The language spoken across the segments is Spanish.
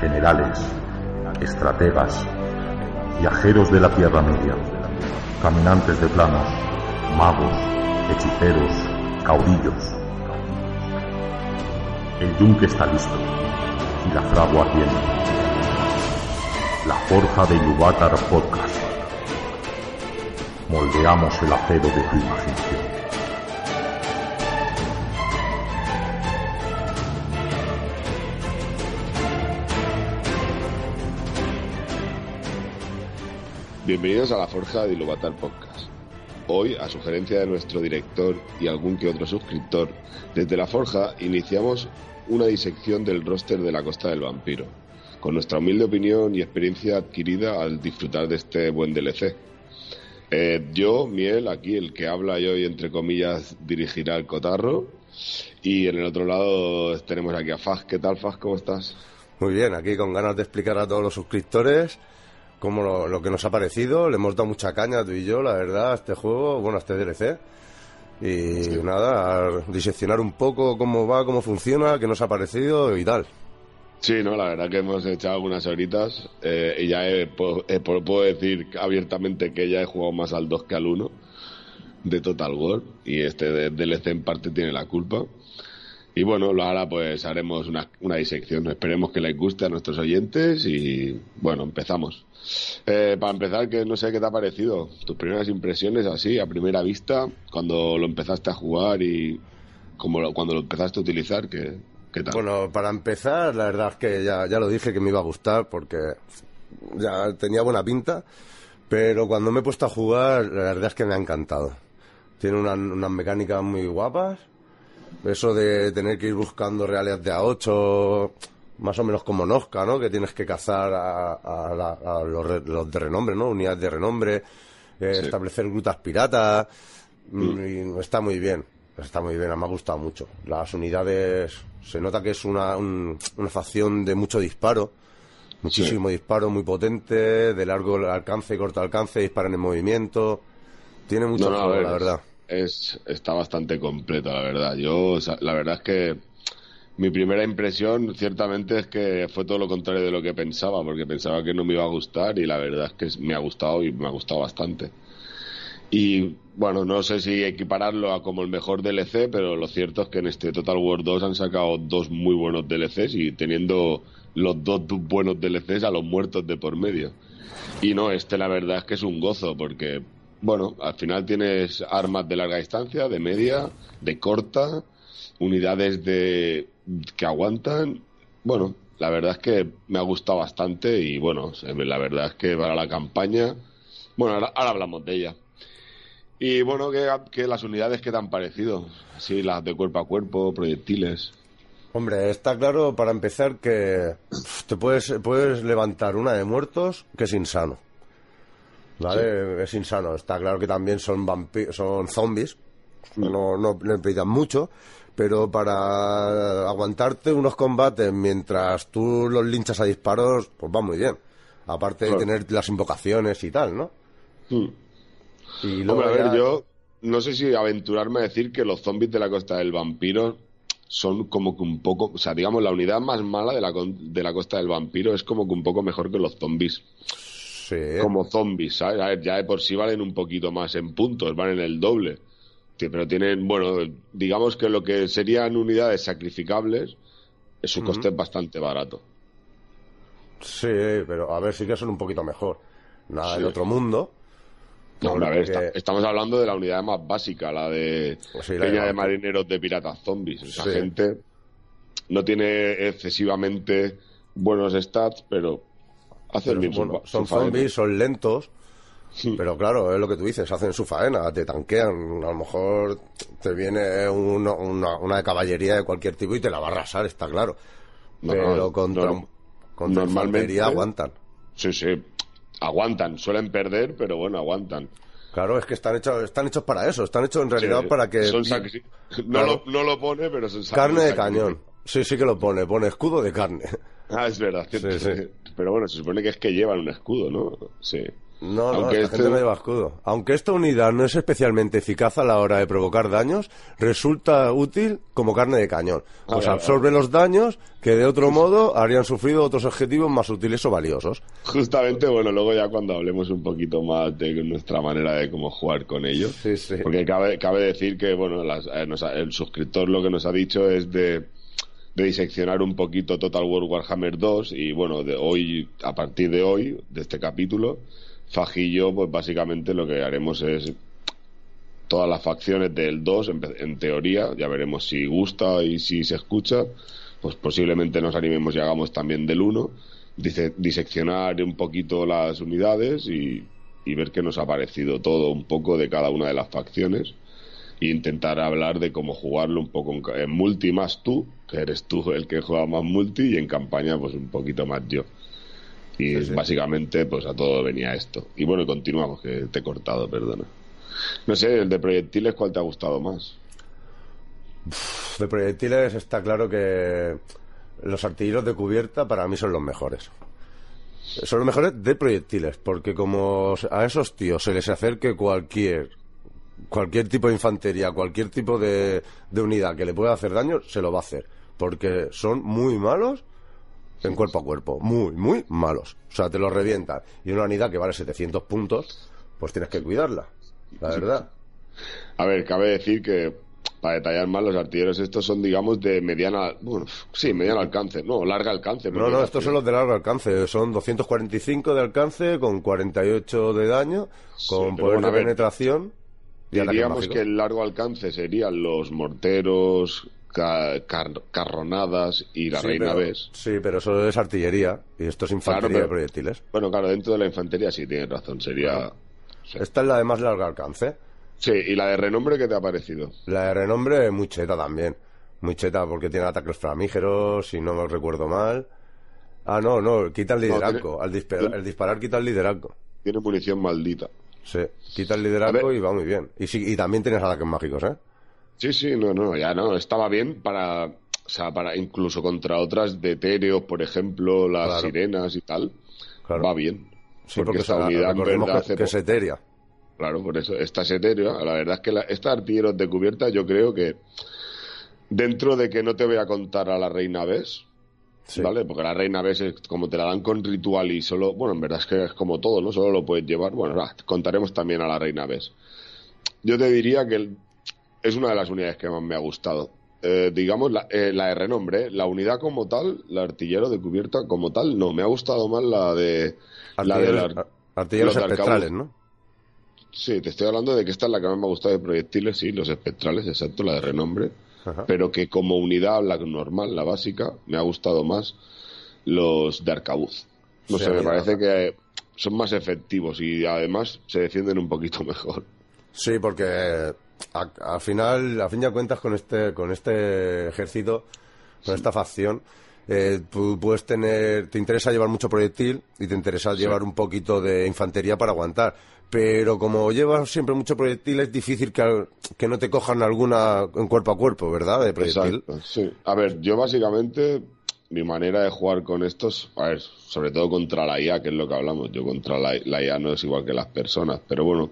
generales, estrategas, viajeros de la Tierra Media, caminantes de planos, magos, hechiceros, caudillos. El yunque está listo y la fragua ardiendo. La forja de Iluvatar Podcast. Moldeamos el acero de tu imaginación. Bienvenidos a la Forja de Iluvatar Podcast. Hoy, a sugerencia de nuestro director y algún que otro suscriptor, desde la Forja iniciamos una disección del roster de la Costa del Vampiro, con nuestra humilde opinión y experiencia adquirida al disfrutar de este buen DLC. Eh, yo, Miel, aquí el que habla y hoy, entre comillas, dirigirá el cotarro. Y en el otro lado tenemos aquí a Faz. ¿Qué tal, Faz? ¿Cómo estás? Muy bien, aquí con ganas de explicar a todos los suscriptores cómo lo, lo que nos ha parecido. Le hemos dado mucha caña tú y yo, la verdad, a este juego, bueno, a este DLC. Y nada, a diseccionar un poco cómo va, cómo funciona, qué nos ha parecido y tal. Sí, no, la verdad que hemos echado algunas horitas eh, y ya he- puedo, he- puedo decir abiertamente que ya he jugado más al 2 que al 1 de Total War y este DLC en parte tiene la culpa. Y bueno, ahora pues haremos una, una disección. Esperemos que les guste a nuestros oyentes y bueno, empezamos. Eh, para empezar, que no sé qué te ha parecido. Tus primeras impresiones así, a primera vista, cuando lo empezaste a jugar y como cuando lo empezaste a utilizar, ¿qué, tal? Bueno, para empezar, la verdad es que ya, ya lo dije que me iba a gustar porque ya tenía buena pinta, pero cuando me he puesto a jugar, la verdad es que me ha encantado. Tiene una- unas mecánicas muy guapas. Eso de tener que ir buscando reales de A8, más o menos como Nosca, ¿no? Que tienes que cazar a, a la- a los, de renombre, ¿no? Unidades de renombre, eh, Sí. establecer grutas piratas. mm, Y está muy bien, está muy bien, me ha gustado mucho. Las unidades, se nota que es una, un- una facción de mucho disparo, muchísimo disparo, muy potente, de largo alcance, corto alcance, disparan en movimiento. Tiene mucho No, no, a juego, ver, la verdad. Es, está bastante completo, la verdad. Yo, la verdad es que mi primera impresión, ciertamente, es que fue todo lo contrario de lo que pensaba, porque pensaba que no me iba a gustar y la verdad es que me ha gustado y me ha gustado bastante. Y bueno, no sé si equipararlo a como el mejor DLC, pero lo cierto es que en este Total War 2 han sacado dos muy buenos DLCs y teniendo los dos buenos DLCs a los muertos de por medio. Y no, este la verdad es que es un gozo, porque, bueno, al final tienes armas de larga distancia, de media, de corta, unidades de que aguantan. Bueno, la verdad es que me ha gustado bastante y, bueno, la verdad es que para la campaña. Bueno, ahora, ahora hablamos de ella. Y bueno, que, que las unidades que te han parecido, sí, las de cuerpo a cuerpo, proyectiles. Hombre, está claro para empezar que te puedes, puedes levantar una de muertos que es insano. ¿Vale? Es insano. Está claro que también son son zombies. No, no le pidan mucho. Pero para aguantarte unos combates mientras tú los linchas a disparos, pues va muy bien. Aparte de tener las invocaciones y tal, ¿no? Hmm. Y luego Hombre, a ver, ya- yo no sé si aventurarme a decir que los zombies de la costa del vampiro son como que un poco, o sea, digamos, la unidad más mala de la, de la costa del vampiro es como que un poco mejor que los zombies. Sí. Como zombies, ¿sabes? A ver, ya de por sí valen un poquito más en puntos, valen el doble. Sí, Pero tienen, bueno, digamos que lo que serían unidades sacrificables, su coste es bastante barato. Sí, pero a ver, sí que son un poquito mejor. Nada Sí. del otro mundo. No, hombre, a ver, Porque- está- estamos hablando de la unidad más básica, la de Pues sí, la Peña de- de Marineros de Piratas Zombies. Esa gente no tiene excesivamente buenos stats, pero hacen Pero, bueno, su son zombies, son lentos, Sí. pero claro, es lo que tú dices, hacen su faena, te tanquean, a lo mejor te viene uno- una, una de caballería de cualquier tipo y te la va a arrasar, está claro. No, pero no, contra, no, contra normalmente- aguantan. Sí, sí. Aguantan, suelen perder, pero bueno, aguantan. Claro, es que están hechos, están hechos para eso, están hechos en realidad Sí, para que... son sacri- no, Claro. lo, no lo pone, pero son Carne de cañón. Sí, sí que lo pone, pone escudo de carne. Ah, es verdad. Sí, sí. Pero bueno, se supone que es que llevan un escudo, ¿no? Sí. No, no, Aunque esta este- gente no lleva escudo. Aunque esta unidad no es especialmente eficaz a la hora de provocar daños, resulta útil como carne de cañón. Pues Ah, absorbe los daños que de otro modo habrían sufrido otros objetivos más útiles o valiosos. Justamente, bueno, luego ya cuando hablemos un poquito más de nuestra manera de cómo jugar con ellos. Sí, sí. Porque cabe, cabe decir que, bueno, las- eh, nos ha- el suscriptor lo que nos ha dicho es de diseccionar un poquito Total War Warhammer 2 y, bueno, de hoy, a partir de hoy, de este capítulo, Faji y yo, pues básicamente lo que haremos es todas las facciones del 2, en, teoría, ya veremos si gusta y si se escucha, pues posiblemente nos animemos y hagamos también del 1, dice, diseccionar un poquito las unidades y, y ver qué nos ha parecido todo un poco de cada una de las facciones e intentar hablar de cómo jugarlo un poco en, en multi más tú, que eres tú el que juega más multi, y en campaña pues un poquito más yo. Y Sí, sí. básicamente pues a todo venía esto. Y bueno, continuamos, que te he cortado, perdona. No sé, el de proyectiles, ¿cuál te ha gustado más? De proyectiles está claro que los artilleros de cubierta para mí son los mejores. Son los mejores de proyectiles, porque como a esos tíos se les acerque cualquier cualquier tipo de infantería, cualquier tipo de, de unidad que le pueda hacer daño, se lo va a hacer. Porque son muy malos en cuerpo a cuerpo. Muy, muy malos. O sea, te los revientan. Y una unidad que vale 700 puntos, pues tienes que cuidarla. La verdad. A ver, cabe decir que, para detallar más, los artilleros estos son, digamos, de mediana, bueno, sí, mediano alcance, no, larga alcance. No, no, estos son los de largo alcance. Son 245 de alcance, con 48 de daño, con poder bueno, de penetración. y mágico. que el largo alcance serían los morteros, car- carronadas y la Sí, reina pero- ves. Sí, pero eso es artillería. Y esto es infantería pero- de proyectiles. Bueno, claro, dentro de la infantería sí tienes razón, sería... sí. Esta es la de más largo alcance. Sí, ¿y la de renombre qué te ha parecido? La de renombre, muy cheta también. Muy cheta porque tiene ataques flamígeros, si no me recuerdo mal. Ah, no, no, quita el liderazgo. tiene- Al, disparar, al disparar quita el liderazgo. Tiene munición maldita. Sí, quita el liderazgo y va muy bien. Y, sí, y también tienes ataques mágicos, ¿eh? Sí, sí, no, no, ya no, estaba bien para, o sea, para incluso contra otras de Etéreos, por ejemplo, las Claro. sirenas y tal, Claro. va bien. Sí, porque, o sea, unidad verdad que, hace que es etérea. Claro, por eso, esta es etérea. La verdad es que la, esta artilleros de cubierta yo creo que dentro de que no te voy a contar a la reina Bes, Sí. ¿vale? Porque la reina Bes es como te la dan con ritual y solo, bueno, en verdad es que es como todo, ¿no? Solo lo puedes llevar. Bueno, contaremos también a la reina Bes. Yo te diría que es una de las unidades que más me ha gustado. Eh, digamos, la, eh, la de renombre, la unidad como tal, la artillero de cubierta como tal, no, me ha gustado más la de... La de Artilleros, la- artilleros de espectrales. ¿no? Sí, te estoy hablando de que esta es la que más me ha gustado de proyectiles, sí, los espectrales, exacto, la de renombre. Ajá. Pero que como unidad, la normal, la básica, me ha gustado más los de arcabuz. No Sí, sé, me parece que son más efectivos y además se defienden un poquito mejor. Sí, porque al final, a fin de cuentas, con este, con este ejército, con esta facción, eh, tú puedes tener, te interesa llevar mucho proyectil y te interesa llevar un poquito de infantería para aguantar. Pero como llevas siempre mucho proyectil, es difícil que, que no te cojan alguna en cuerpo a cuerpo, ¿verdad? De proyectil. Exacto, sí. A ver, yo básicamente, mi manera de jugar con estos, a ver, sobre todo contra la IA, que es lo que hablamos, yo contra la, la IA no es igual que las personas, pero bueno,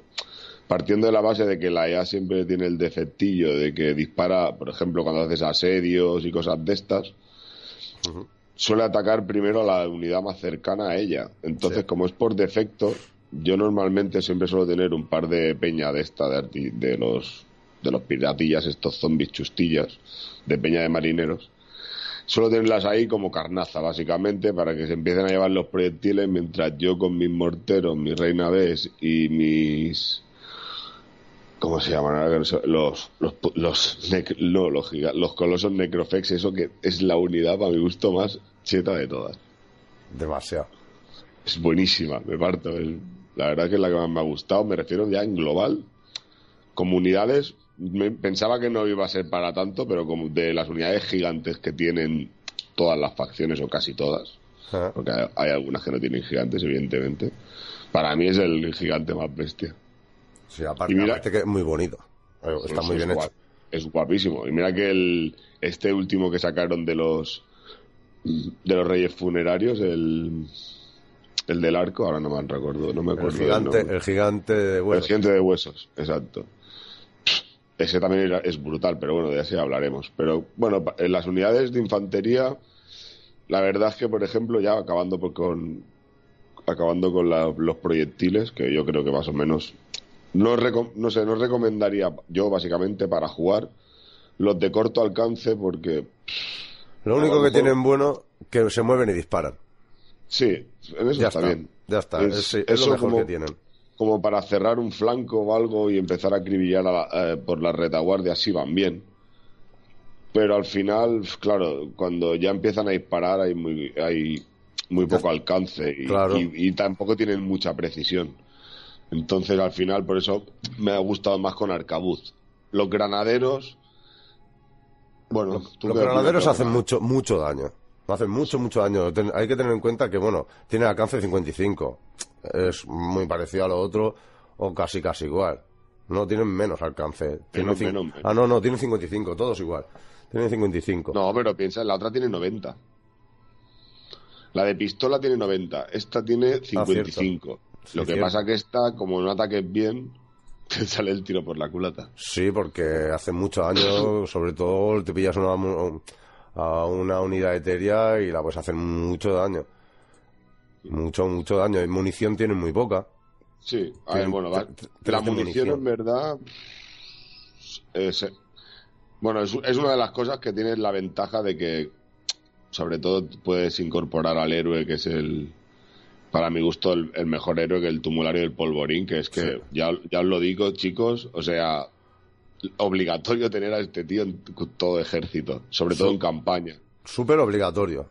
partiendo de la base de que la IA siempre tiene el defectillo de que dispara, por ejemplo, cuando haces asedios y cosas de estas, suele atacar primero a la unidad más cercana a ella. Entonces, Sí. como es por defecto, yo normalmente siempre suelo tener un par de peña de esta, de, los de los piratillas, estos zombies chustillas, de peña de marineros. Suelo tenerlas ahí como carnaza, básicamente, para que se empiecen a llevar los proyectiles mientras yo con mis morteros, mi reina Bes y mis... ¿Cómo se llaman? Los, los, los, nec- no, los, los colosos necrofex, eso que es la unidad, para mi gusto, más cheta de todas. Demasiado. Es buenísima, me parto. La verdad que es la que más me ha gustado. Me refiero ya en global. Comunidades, me- pensaba que no iba a ser para tanto, pero como de las unidades gigantes que tienen todas las facciones, o casi todas, Ajá. porque hay, hay algunas que no tienen gigantes, evidentemente. Para mí es el gigante más bestia. Sí, aparte, Y mira- aparte que es muy bonito. Está muy bien hecho. Es guapísimo. Y mira que el este último que sacaron de los de los Reyes Funerarios, el el del arco, ahora no me recuerdo, no me El acuerdo. del gigante, el gigante de El huesos. gigante de huesos, exacto. Ese también era- es brutal, pero bueno, de ese hablaremos. Pero bueno, en las unidades de infantería, la verdad es que, por ejemplo, ya acabando por- con acabando con la- los proyectiles, que yo creo que más o menos no, no sé, no recomendaría yo básicamente para jugar los de corto alcance porque Lo único lo que tienen bueno que se mueven y disparan. sí, en eso Ya está, está. bien. Ya está. Es- Es, es eso lo mejor como- que tienen. como para cerrar un flanco o algo y empezar a acribillar a la- eh, por la retaguardia, sí van bien. Pero al final, claro, cuando ya empiezan a disparar hay muy, hay muy poco alcance y, Claro. y- y tampoco tienen mucha precisión. Entonces al final, por eso me ha gustado más con arcabuz. Los granaderos, bueno, ¿tú Los granaderos hacen mucho, mucho daño. Hacen mucho, mucho daño. Ten- hay que tener en cuenta que, bueno, tiene alcance 55. Es muy parecido a lo otro, o casi, casi igual. No, tienen menos alcance. Tienen Menos, cin- menos, menos. Ah, no, no, tienen 55, todos igual. Tienen 55. No, pero piensa, la otra tiene 90. La de pistola tiene 90, esta tiene 55. Sí, Lo que cierto. pasa que esta, como no ataques bien, te sale el tiro por la culata. Sí, porque hace mucho daño, sobre todo te pillas una, a una unidad etérea y la puedes hacer mucho daño. Mucho, mucho daño. Y munición tienen muy poca. Sí, a ver, bueno, la de munición, en verdad. es- bueno, es, es una de las cosas que tiene la ventaja de que, sobre todo, puedes incorporar al héroe, que es el. Para mi gusto, el, el mejor héroe que el tumulario del polvorín, que es que, Sí. ya, ya os lo digo, chicos, o sea, obligatorio tener a este tío en todo ejército, sobre todo Sí. en campaña. Súper obligatorio.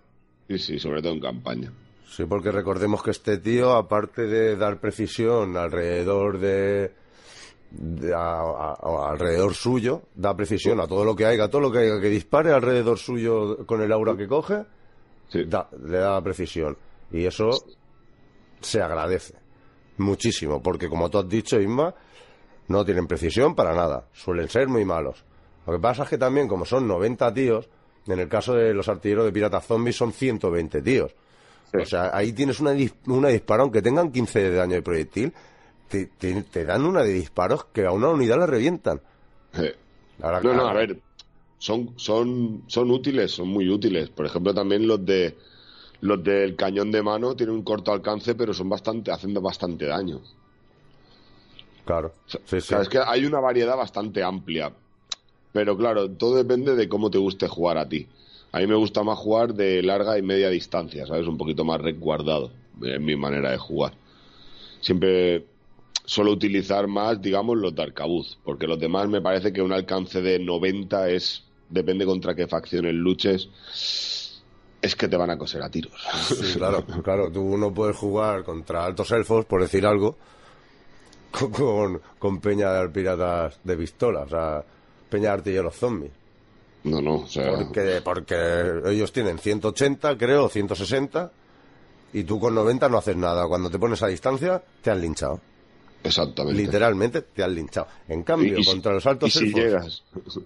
Sí, sí, sobre todo en campaña. Sí, porque recordemos que este tío, aparte de dar precisión alrededor de, de- a- a- a- alrededor suyo, da precisión a todo lo que haya, a todo lo que haya que dispare alrededor suyo con el aura que coge, Sí. da- le da precisión. Y eso se agradece muchísimo, porque como tú has dicho, Isma, no tienen precisión para nada, suelen ser muy malos. Lo que pasa es que también, como son 90 tíos, en el caso de los artilleros de piratas zombies son 120 tíos. Sí. O sea, ahí tienes una, dis- una disparo, aunque tengan 15 de daño de proyectil, te, te- te dan una de disparos que a una unidad la revientan. Ahora, No, no, a ver, son, son, son útiles, son muy útiles. Por ejemplo, también los de los del cañón de mano tienen un corto alcance, pero son bastante, haciendo bastante daño. Claro, sí, sí. O sea, es que hay una variedad bastante amplia. Pero claro, todo depende de cómo te guste jugar a ti. A mí me gusta más jugar de larga y media distancia, ¿sabes? Un poquito más resguardado, en mi manera de jugar. Siempre suelo utilizar más, digamos, los de arcabuz, porque los demás me parece que un alcance de 90 es, depende contra qué facciones luches, es que te van a coser a tiros. Sí, claro, claro, tú no puedes jugar contra altos elfos, por decir algo, con, con, con peña de piratas de pistola, o sea, peña de artilleros zombies. No, no, o sea, Porque, porque ellos tienen 180, creo, 160, y tú con 90 no haces nada. Cuando te pones a distancia, te han linchado. Exactamente. Literalmente te han linchado. En cambio, Y- y si- contra los altos y si elfos. llegas.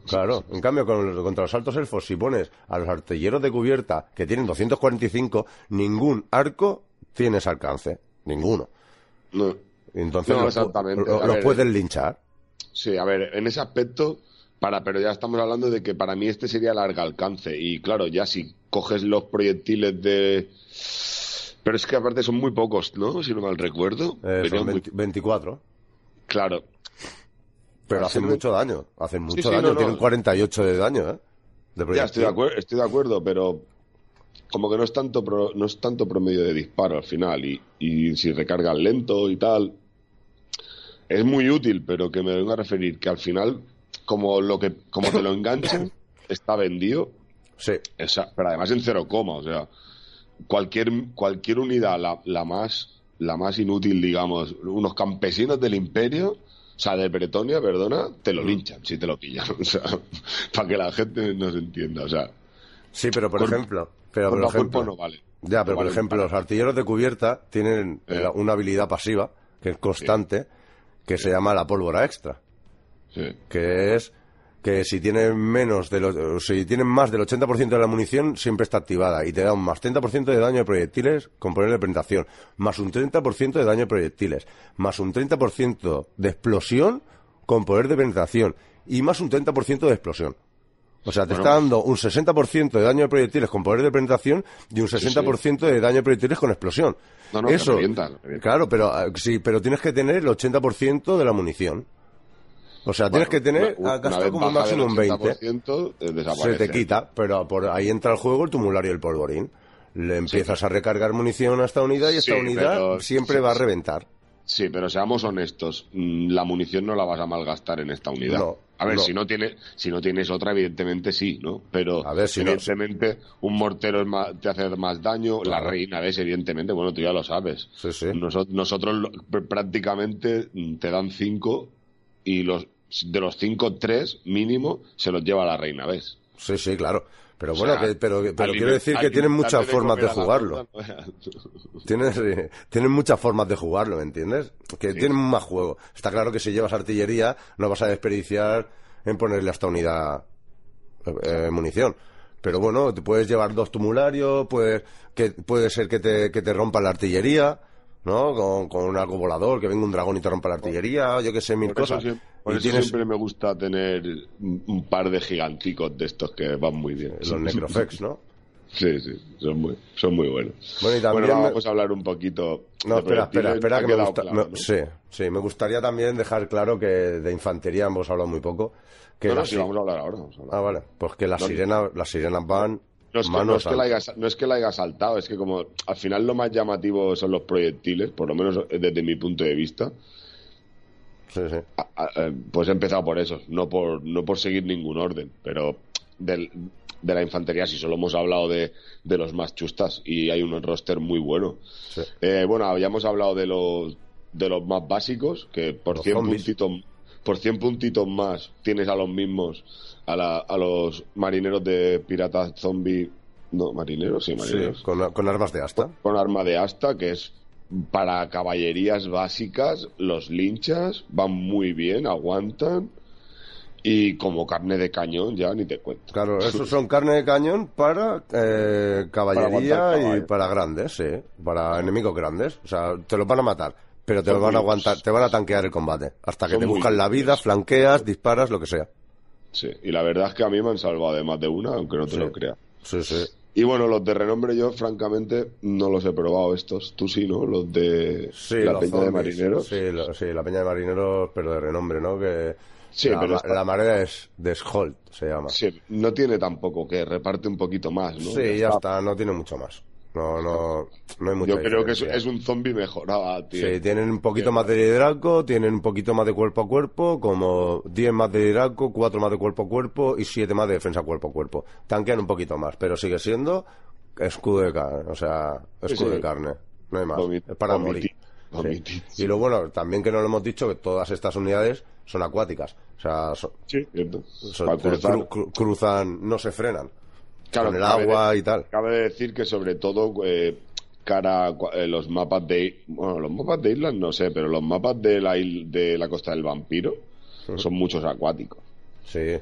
Claro, en cambio, con los- contra los altos elfos, si pones a los artilleros de cubierta que tienen 245, ningún arco tiene ese alcance. Ninguno. No. Entonces No, exactamente. los ver, pueden linchar. Sí, a ver, en ese aspecto, para, pero ya estamos hablando de que para mí este sería larga alcance. Y claro, ya si coges los proyectiles de. Pero es que aparte son muy pocos, ¿no? Si no mal recuerdo. Eh, son muy- 20 24. Claro. Pero hacen sí, mucho daño. Hacen mucho sí, daño. no, no. Tienen 48 de daño, ¿eh? De Ya, estoy de, acuerdo, estoy de acuerdo, pero como que no es tanto pro- no es tanto promedio de disparo al final. Y, y si recargan lento y tal. Es muy útil, pero que me vengo a referir que al final, como lo que, como te lo enganchan, está vendido. Sí. Pero además en cero coma, o sea, cualquier, cualquier unidad, la, la más, la más inútil, digamos, unos campesinos del imperio, o sea, de Bretonia, perdona, te lo linchan si te lo pillan, o sea, para que la gente nos entienda, o sea, Sí, pero por ejemplo. Pero por ejemplo. no vale. Ya, pero No por vale ejemplo, los artilleros de cubierta tienen Eh. una habilidad pasiva, que es constante, que se llama la pólvora extra. Sí, que es que si tienes menos de lo- si tienes más del 80% de la munición siempre está activada y te da un más 30% de daño de proyectiles con poder de penetración, más un 30% de daño de proyectiles, más un 30% de explosión con poder de penetración y más un 30% de explosión. O sea, te Bueno, está pues- dando un 60% de daño de proyectiles con poder de penetración y un 60% de daño de proyectiles con explosión. No, no, que Eso, revienta, revienta. claro, pero ah, sí, pero tienes que tener el 80% de la munición. O sea, tienes que tener Una- vez como baja máximo un 20. 80%, eh, Se te quita, pero por ahí entra el juego el tumulario y el polvorín. Le empiezas a recargar munición a esta unidad y esta Sí, unidad pero- siempre sí, va a reventar. Sí, pero seamos honestos, mm, la munición no la vas a malgastar en esta unidad. No, a ver, no. si no tiene, si no tienes otra, evidentemente sí, ¿no? Pero A ver, si no- evidentemente un mortero es más- te hace más daño, la reina ves, evidentemente, bueno, tú ya lo sabes. Nosotros pr- prácticamente mm, te dan cinco y los de los cinco, tres mínimo se los lleva la reina, ¿ves? Sí, sí, claro. Pero O bueno, sea, que, pero, pero quiero decir que tienen muchas formas de jugarlo. eh, tienen muchas formas de jugarlo, ¿me entiendes? Que tienen más juego. Está claro que si llevas artillería no vas a desperdiciar en ponerle a esta unidad eh, munición. Pero bueno, te puedes llevar dos tumularios, puede, que, puede ser que te, que te rompa la artillería, ¿no? Con, con algo volador, que venga un dragón y te rompa la artillería, yo que sé, mil Por eso, cosas. siempre, por Y eso tienes siempre me gusta tener un, un par de giganticos de estos que van muy bien. los necrofex, ¿no? Sí, sí, son muy, son muy buenos. Bueno, y también Bueno, me- vamos a hablar un poquito. No, espera, espera, espera, que me gusta. claro, me- ¿no? Sí, sí, me gustaría también dejar claro que de infantería hemos hablado muy poco. Que No, sí, vamos a hablar ahora. vamos a hablar. Ah, vale. Pues que las sirenas, las sirenas van. No es, que, manos no, es que al- la haya, no es que la haya saltado, es que como al final lo más llamativo son los proyectiles, por lo menos desde mi punto de vista, Sí, sí. a- a- eh, pues he empezado por eso, no por, no por seguir ningún orden, pero del- de la infantería sí solo hemos hablado de, de los más chustas y hay un roster muy bueno. Sí. Eh, bueno, habíamos hablado de los, de los más básicos, que por Los 100 zombies. puntitos, por 100 puntitos más tienes a los mismos, a, la- a los marineros de piratas zombie, no, marineros, sí, Sí, marineros con, con armas de asta. con arma de asta, que es para caballerías básicas, los linchas van muy bien, aguantan. Y como carne de cañón, ya ni te cuento. Claro, esos son carne de cañón para eh, caballería Para y para grandes, sí. Para enemigos grandes. O sea, te los van a matar. Pero te Son van a aguantar, te van a tanquear el combate. Hasta que te buscan la vida, flanqueas, disparas, lo que sea. Sí, y la verdad es que a mí me han salvado de más de una, aunque no te Sí. lo creas. Sí, sí. Y bueno, los de renombre yo, francamente, no los he probado estos. Tú sí, ¿no? Los de Sí, la los peña de marineros. Sí, lo- sí, la peña de marineros, pero de renombre, ¿no? Que Sí, la, pero marea es de Scholt, se llama. Sí, Sí, no tiene tampoco que reparte un poquito más, ¿no? ya está, no tiene mucho más. No, no, no hay mucha Yo creo que es, es un zombie mejorado, tío. Sí, tienen un poquito más de liderazgo, tienen un poquito más de cuerpo a cuerpo, como 10 más de liderazgo, 4 más de cuerpo a cuerpo y 7 más de defensa cuerpo a cuerpo. Tanquean un poquito más, pero sigue siendo escudo de carne, o sea, escudo sí. de carne, no hay más, Vomit- es para morir. Sí. Y lo bueno, también que no lo hemos dicho, que todas estas unidades son acuáticas, o sea, son- Sí, son- cruzan, no se frenan, Claro, con el cabe agua de- y tal. Cabe decir que sobre todo eh, cara a eh, los mapas de bueno, los mapas de islas no sé, pero los mapas de la de la costa del vampiro son muchos acuáticos. Sí,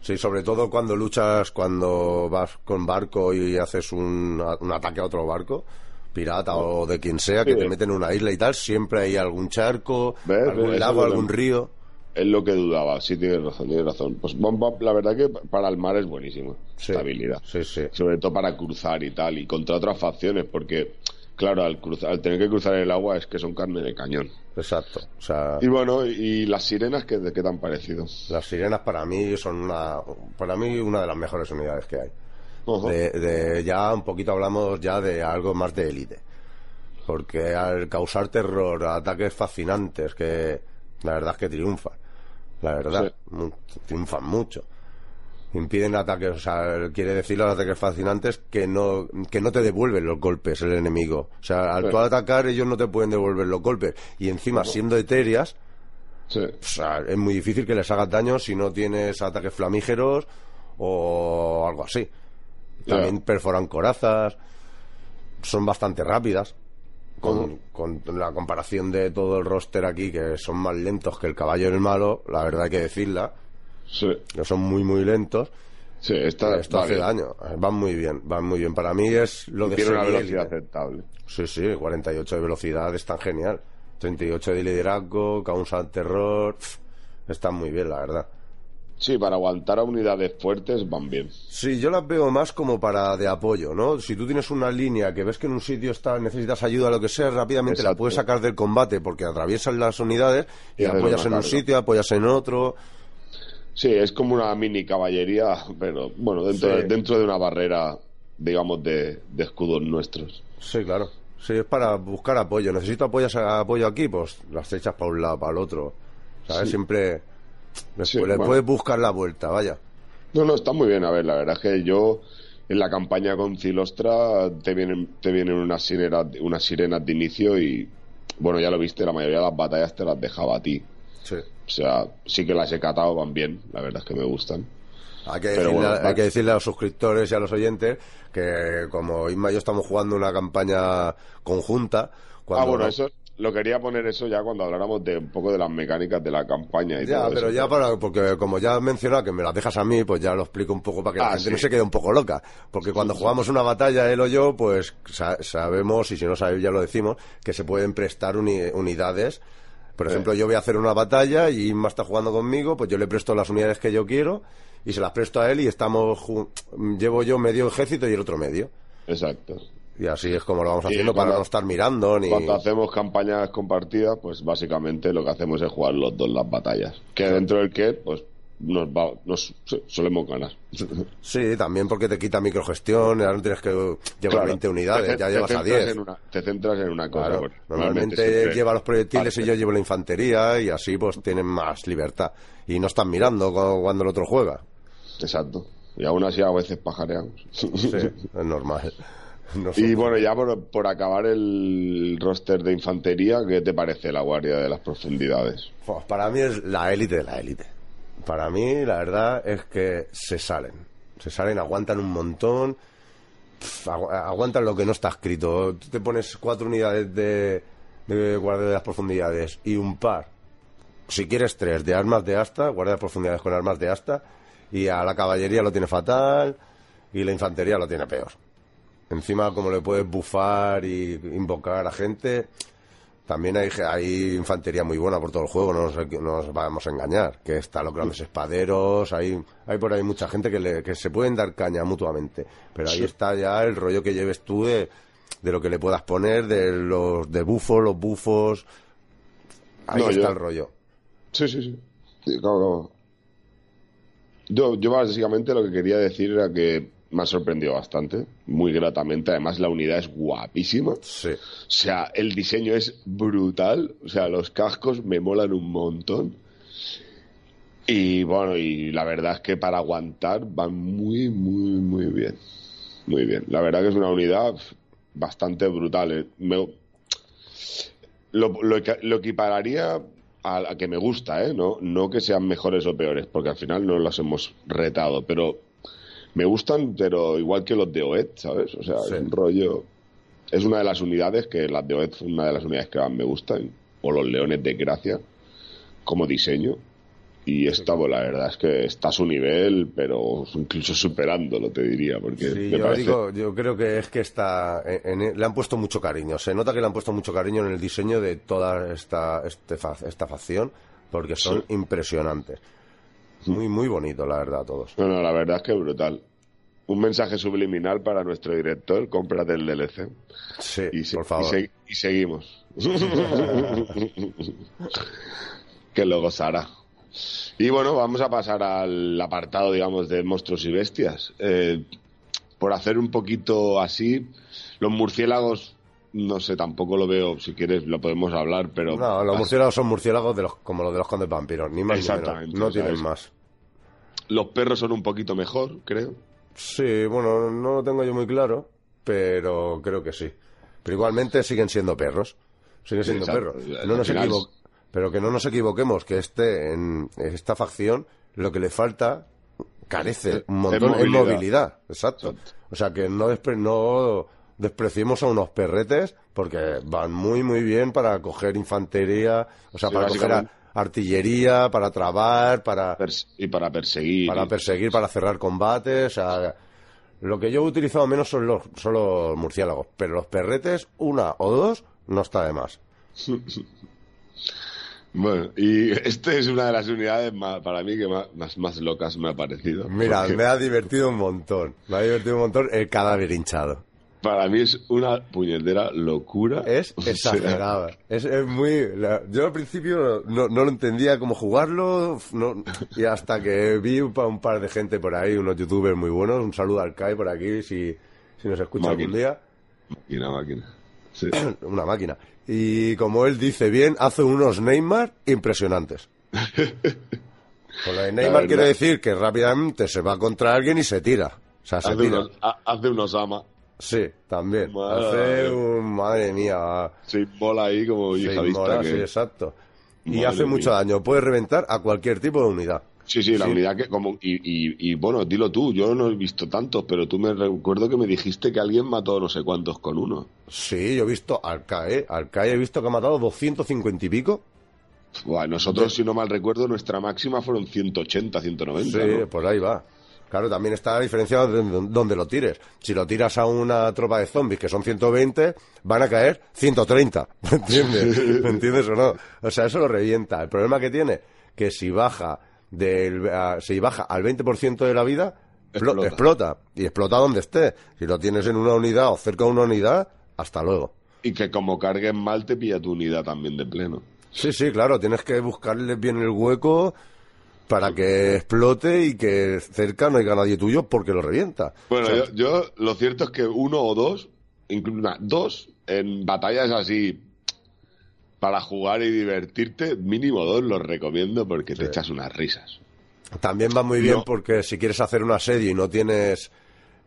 sí, sobre todo cuando luchas, cuando vas con barco y haces un, un ataque a otro barco, pirata o de quien sea, que Sí. te meten en una isla y tal, siempre hay algún charco, ¿Ves? algún lago, algún río. Es lo que dudaba, sí tienes razón, tienes razón. Pues bomba, la verdad que para el mar es buenísimo, Sí. estabilidad. Sí, sí. Sobre todo para cruzar y tal, y contra otras facciones, porque claro, al, cruzar, al tener que cruzar el agua es que son carne de cañón. Exacto. O sea, Y bueno, y las sirenas, ¿qué, ¿de qué te han parecido? las sirenas para mí son una, para mí una de las mejores unidades que hay. De, de- ya un poquito hablamos ya de algo más de élite porque al causar terror ataques fascinantes que la verdad es que triunfan la verdad triunfan mucho impiden ataques o sea quiere decir los ataques fascinantes que no que no te devuelven los golpes el enemigo o sea al Sí. tú atacar ellos no te pueden devolver los golpes y encima siendo etéreas Sí. o sea, es muy difícil que les hagas daño si no tienes ataques flamígeros o algo así. También perforan corazas, son bastante rápidas. Con, con la comparación de todo el roster aquí, que son más lentos que el caballo del malo, la verdad hay que decirla. Sí. que son muy, muy lentos. Sí, está, Esto va hace daño. Van muy bien, van muy bien. Para mí es lo de Tiene una velocidad aceptable. Sí, sí, 48 de velocidad es tan genial. 38 de liderazgo, causa terror. pf, Están muy bien, la verdad. Sí, para aguantar a unidades fuertes van bien. Sí, yo las veo más como para de apoyo, ¿no? Si tú tienes una línea que ves que en un sitio está, necesitas ayuda o lo que sea, rápidamente la puedes sacar del combate porque atraviesan las unidades y, Y apoyas en un sitio, apoyas en otro. Sí, es como una mini caballería, pero bueno, dentro, Sí. de, dentro de una barrera, digamos, de, de escudos nuestros. Sí, claro. Sí, es para buscar apoyo. Necesito apoyo, apoyo aquí, pues las echas para un lado, para el otro. ¿Sabes? Sí. Siempre le, Sí, le bueno. puedes buscar la vuelta, vaya. No, no, está muy bien. A ver, la verdad es que yo en la campaña con Cilostra te vienen, te vienen unas sirenas, unas sirenas de inicio y, bueno, ya lo viste, la mayoría de las batallas te las dejaba a ti. Sí. O sea, sí que las he catado, van bien, la verdad es que me gustan. Hay que, decirle, bueno, hay que decirle a los suscriptores y a los oyentes que como Isma y yo estamos jugando una campaña conjunta, cuando ah, bueno, no- eso lo quería poner eso ya cuando habláramos de un poco de las mecánicas de la campaña y Ya, todo pero eso. ya para, porque como ya has mencionado que me las dejas a mí, pues ya lo explico un poco para que la Ah, gente sí. no se quede un poco loca. Porque cuando jugamos una batalla, él o yo, pues sa- sabemos, y si no sabéis ya lo decimos, que se pueden prestar uni- unidades. Por ejemplo, yo voy a hacer una batalla y Inma está jugando conmigo, pues yo le presto las unidades que yo quiero y se las presto a él y estamos, llevo yo medio ejército y el otro medio. Exacto. Y así es como lo vamos haciendo para no estar mirando ni... Cuando hacemos campañas compartidas, pues básicamente lo que hacemos es jugar los dos las batallas. Que dentro del que, pues, nos, va, nos solemos ganar. Sí, también porque te quita microgestión, ya no tienes que llevar Claro. 20 unidades, Te- ya llevas a centras 10. en una- te centras en una cosa. Claro, porque normalmente lleva los proyectiles y yo llevo la infantería y así pues tienen más libertad. Y no están mirando cu- cuando el otro juega. Exacto. Y aún así a veces pajareamos. Sí, es normal. Nosotros- Y bueno, ya por, por acabar el roster de infantería, ¿qué te parece la Guardia de las Profundidades? Pues para mí es la élite de la élite. Para mí, la verdad es que se salen. Se salen, aguantan un montón. agu- aguantan lo que no está escrito. Tú te pones cuatro unidades de, de guardia de las profundidades y un par, si quieres tres, de armas de asta, guardia de las profundidades con armas de asta, y a la caballería lo tiene fatal y la infantería lo tiene peor. Encima, como le puedes bufar y invocar a gente, también hay, hay infantería muy buena por todo el juego, no nos, no nos vamos a engañar. Que está los grandes espaderos, hay, hay por ahí mucha gente que, le- que se pueden dar caña mutuamente. Pero ahí Sí. está ya el rollo que lleves tú de, de lo que le puedas poner, de los de bufos, los bufos. Ahí No, está yo- el rollo. Sí, sí, sí. Sí, claro, claro. Yo, yo básicamente lo que quería decir era que me ha sorprendido bastante, muy gratamente. Además, la unidad es guapísima. Sí. O sea, el diseño es brutal. O sea, los cascos me molan un montón. Y bueno, y la verdad es que para aguantar van muy, muy, muy bien. Muy bien. La verdad que es una unidad bastante brutal. eh. Me- lo, lo, equi- lo equipararía a, a que me gusta, ¿eh? No, no que sean mejores o peores, porque al final no los hemos retado, pero me gustan, pero igual que los de OED, ¿sabes? O sea, Sí. es un rollo... Es una de las unidades que las de OED son una de las unidades que más me gustan, o los Leones de Gracia, como diseño. Y esta, pues la verdad es que está a su nivel, pero incluso superándolo, te diría, porque Sí, yo, parece... digo, yo creo que es que está en- en- le han puesto mucho cariño. Se nota que le han puesto mucho cariño en el diseño de toda esta, este esta facción, porque son impresionantes. Muy, muy bonito, la verdad, todos. No, no, la verdad es que brutal. Un mensaje subliminal para nuestro director, cómprate el DLC. Sí, Y, se- por favor. y se- y seguimos. que lo gozará. Y bueno, vamos a pasar al apartado, digamos, de monstruos y bestias. Eh, por hacer un poquito así, los murciélagos, no sé, tampoco lo veo, si quieres lo podemos hablar, pero... No, los murciélagos son murciélagos de los, como los de los condes vampiros, ni más ni menos. Exactamente, No tienen más. Los perros son un poquito mejor, creo. Sí, bueno, no lo tengo yo muy claro, pero creo que sí. Pero igualmente siguen siendo perros. Siguen siendo Exacto. perros. No nos final equivo- Pero que no nos equivoquemos, que este, en esta facción, lo que le falta, carece un montón en movilidad. movilidad. Exacto. Exacto. O sea, que no, despre- no despreciemos a unos perretes, porque van muy, muy bien para coger infantería, o sea, Sí, para coger a. artillería, para trabar, para, y para perseguir. para perseguir, para cerrar combates. O sea, lo que yo he utilizado menos son los, son los murciélagos, pero los perretes, una o dos, no está de más. Bueno, y este es una de las unidades más, para mí que más, más, más locas me ha parecido. Mira, Porque me ha divertido un montón. Me ha divertido un montón el cadáver hinchado. Para mí es una puñetera locura. Es exagerada. Es, es muy. la- yo al principio no, no lo entendía cómo jugarlo. no- y hasta que vi un, un par de gente por ahí, unos youtubers muy buenos. Un saludo al Kai por aquí, si, si nos escucha Máquina. algún día. Máquina, máquina. Sí. Una máquina. Y como él dice bien, hace unos Neymar impresionantes. Con lo de Neymar quiere decir que rápidamente se va contra alguien y se tira. O sea, se Hace tira. unos, ha- hace unos ama. Sí, también. Madre Hace un. Madre mía. Se inmola ahí como yihadista. que- sí, exacto. Y hace mucho daño. Puede reventar a cualquier tipo de unidad. Sí, sí, la Sí. unidad que como... Y, y, y, bueno, dilo tú, yo no he visto tantos, pero tú me recuerdo que me dijiste que alguien mató no sé cuántos con uno. Sí, yo he visto al CAE. Al CAE he visto que ha matado 250 y pico. Buah, nosotros, si no mal recuerdo, nuestra máxima fueron 180, 190. Sí, ¿no? pues ahí va. Claro, también está la diferencia de de donde lo tires. Si lo tiras a una tropa de zombies que son 120, van a caer 130. ¿Me entiendes? ¿Me entiendes o no? O sea, eso lo revienta. El problema que tiene, que si baja del, a- si baja al 20% de la vida, explo- Explota. explota. Y explota donde esté. Si lo tienes en una unidad o cerca de una unidad, hasta luego. Y que como cargues mal te pilla tu unidad también de pleno. Sí, sí, claro, tienes que buscarle bien el hueco para que explote y que cerca no haya nadie tuyo porque lo revienta. Bueno, O sea, yo, yo lo cierto es que uno o dos, incluso dos, en batallas así para jugar y divertirte, mínimo dos los recomiendo porque te echas unas risas. También va muy bien No. porque si quieres hacer un asedio y no tienes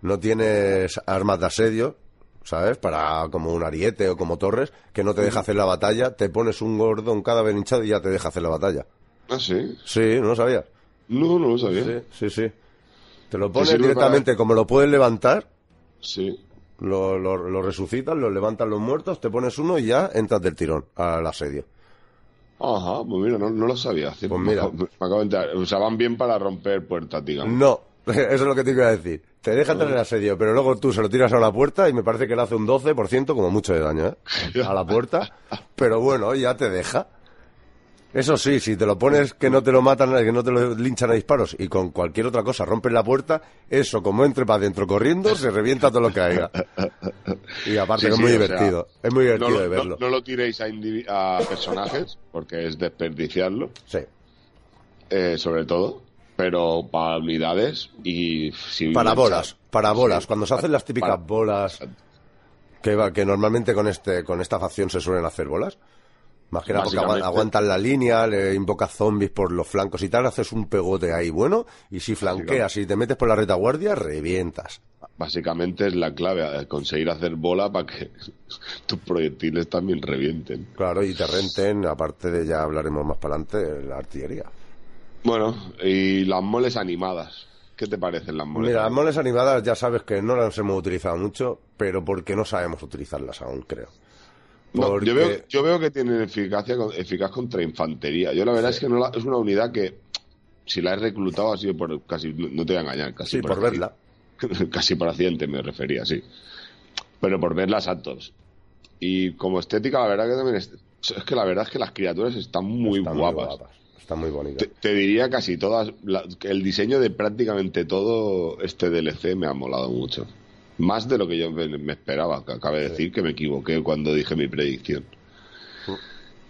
no tienes armas de asedio, ¿sabes? Para como un ariete o como torres, que no te deja hacer la batalla, te pones un gordo, un cadáver hinchado y ya te deja hacer la batalla. Ah, sí. Sí, ¿no lo sabías? No, no lo sabía. Sí, sí, sí. Te lo pones directamente, como lo puedes levantar, Sí. lo, lo, lo resucitas, lo levantan los muertos, te pones uno y ya entras del tirón al asedio. Ajá, pues mira, no, no lo sabía. Pues mira. me acabo de enterar. O sea, van bien para romper puertas, digamos. No, eso es lo que te iba a decir. Te deja entrar en el asedio, pero luego tú se lo tiras a una puerta y me parece que le hace un 12% como mucho de daño, ¿eh? A la puerta. Pero bueno, ya te deja. Eso sí, si te lo pones que no te lo matan, que no te lo linchan a disparos y con cualquier otra cosa rompes la puerta, eso como entre para adentro corriendo, se revienta todo lo que haya. Y aparte Sí, que es sí, muy sea, divertido. es muy divertido de verlo. no lo tiréis a, personajes, porque es desperdiciarlo, Sí. eh, sobre todo. Pero para unidades y si Para bolas, para bolas. Sí. Cuando se hacen las típicas Para- bolas que, va- que normalmente con este con esta facción se suelen hacer bolas. Más que nada porque aguantan la línea, le invocas zombies por los flancos y tal, haces un pegote ahí bueno, y si flanqueas y te metes por la retaguardia, revientas. Básicamente es la clave, conseguir hacer bola para que tus proyectiles también revienten. Claro, y te renten, aparte de ya hablaremos más para adelante, la artillería. Bueno, y las moles animadas. ¿Qué te parecen las moles Mira, las moles animadas ya sabes que no las hemos utilizado mucho, pero porque no sabemos utilizarlas aún, creo. No, yo, veo, yo veo que tienen eficacia eficaz contra infantería. Yo la verdad es que no la- es una unidad que, si la he reclutado, ha sido por casi, no te voy a engañar, casi Sí, por verla. casi por accidente me refería, sí. Pero por verlas actos. Y como estética, la verdad que también es, es que la verdad es que las criaturas están muy Están guapas. Están muy bonitas. Te, te diría casi todas, la- el diseño de prácticamente todo este DLC me ha molado mucho. Más de lo que yo me, me esperaba. que Acabé de decir que me equivoqué cuando dije mi predicción.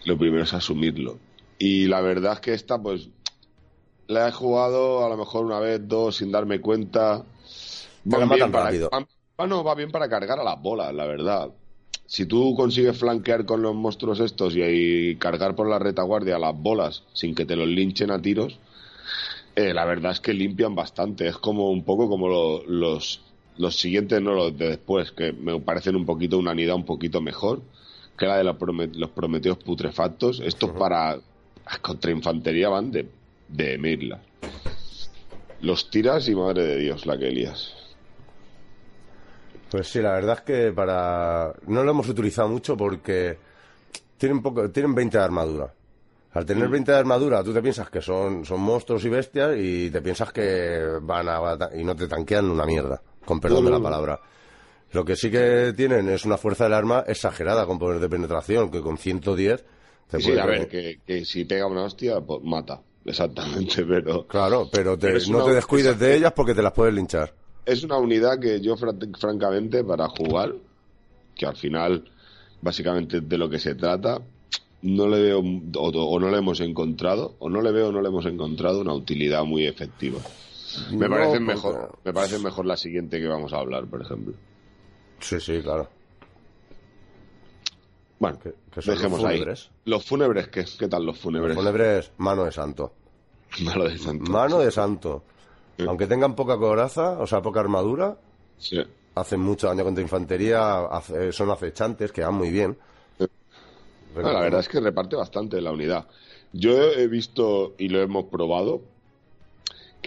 Lo primero es asumirlo. Y la verdad es que esta, pues, la he jugado a lo mejor una vez, dos, sin darme cuenta. Matan bien para- van- bueno, va bien para cargar a las bolas, la verdad. Si tú consigues flanquear con los monstruos estos y, y cargar por la retaguardia a las bolas sin que te los linchen a tiros, eh, la verdad es que limpian bastante. Es como un poco como lo- los, los siguientes, no los de después, que me parecen un poquito una unidad un poquito mejor que la de los, prome- los prometeos putrefactos. Estos para contra infantería van de, de mirla. Los tiras y madre de Dios, la que lías. Pues sí, la verdad es que para no lo hemos utilizado mucho porque tienen poco, tienen 20 de armadura. Al tener 20 de armadura, tú te piensas que son, son monstruos y bestias y te piensas que van a... y no te tanquean una mierda, con perdón de la palabra. Lo que sí que tienen es una fuerza del arma exagerada con poder de penetración, que con 110... Te sí, a ver, que, que, si pega una hostia, pues mata. Exactamente, pero... Claro, pero, no te descuides de ellas porque te las puedes linchar. Es una unidad que yo, francamente, para jugar, que al final, básicamente de lo que se trata, no le veo, o, no le hemos encontrado, o no le veo o no le hemos encontrado una utilidad muy efectiva. Me parece mejor, me parece mejor la siguiente que vamos a hablar, por ejemplo. Sí, sí, claro. Bueno, dejemos los ahí. Los fúnebres, ¿qué, ¿qué tal los fúnebres? Los fúnebres, mano de santo. Mano de santo. Mano de santo. Aunque tengan poca coraza, o sea, poca armadura, hacen mucho daño contra infantería, son acechantes, que van muy bien. la verdad es que reparte bastante la unidad. Yo he visto y lo hemos probado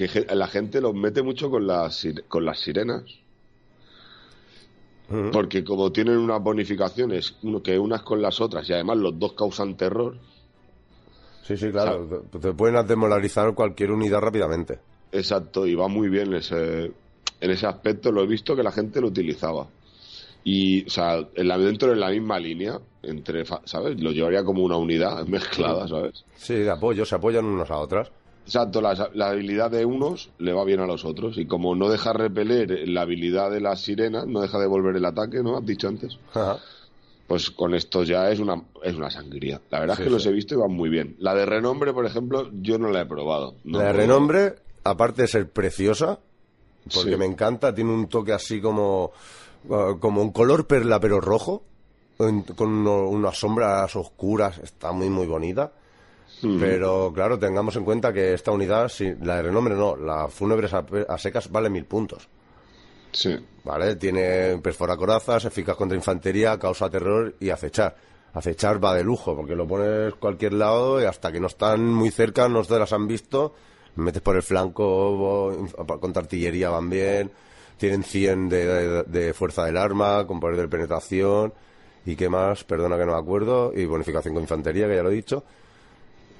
que la gente los mete mucho con las, con las sirenas. Porque como tienen unas bonificaciones que unas con las otras y además los dos causan terror. Sí, sí, claro. te pueden demolarizar cualquier unidad rápidamente. Exacto, y va muy bien ese, en ese aspecto. Lo he visto que la gente lo utilizaba. Y, o sea, dentro de la misma línea, entre, ¿sabes? Lo llevaría como una unidad mezclada, ¿sabes? Sí, de apoyo, se apoyan unos a otras. Exacto, la, la, habilidad de unos le va bien a los otros. Y como no deja repeler la habilidad de las sirenas, no deja devolver el ataque, ¿no? Has dicho antes. Pues con esto ya es una, es una sangría. La verdad es que los he visto y van muy bien. La de renombre, por ejemplo, yo no la he probado. la de renombre, aparte de ser preciosa, porque me encanta, tiene un toque así como, uh, como un color perla pero rojo, con unas sombras oscuras, está muy muy bonita. Pero claro, tengamos en cuenta que esta unidad, si, la de renombre no, la fúnebres a, secas vale mil puntos. Sí. ¿Vale? Tiene perfora corazas, eficaz contra infantería, causa terror y acechar. Acechar va de lujo, porque lo pones cualquier lado y hasta que no están muy cerca, no te las han visto, metes por el flanco, contra artillería van bien, tienen 100 de, fuerza del arma, con poder de penetración, y qué más, perdona que no me acuerdo, y bonificación con infantería, que ya lo he dicho,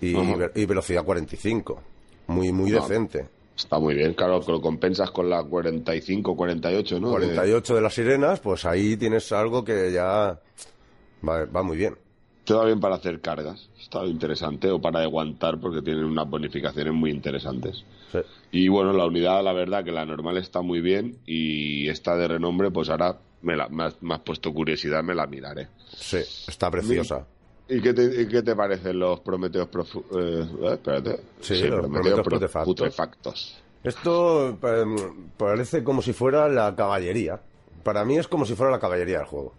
y, velocidad 45, muy, muy decente. Está muy bien, claro, lo compensas con la 45, 48, ¿no? 48 de las sirenas, pues ahí tienes algo que ya va, va muy bien. Te va bien para hacer cargas, está interesante, o para aguantar porque tienen unas bonificaciones muy interesantes. Y bueno, la unidad, la verdad que la normal está muy bien y esta de renombre, pues ahora me, la, me, has, puesto curiosidad, me la miraré. Sí, está preciosa. ¿Y qué te, qué te parecen los Prometeos eh, eh, espérate. Sí, los Prometeos, putrefactos. Esto em, parece como si fuera la caballería. Para mí es como si fuera la caballería del juego.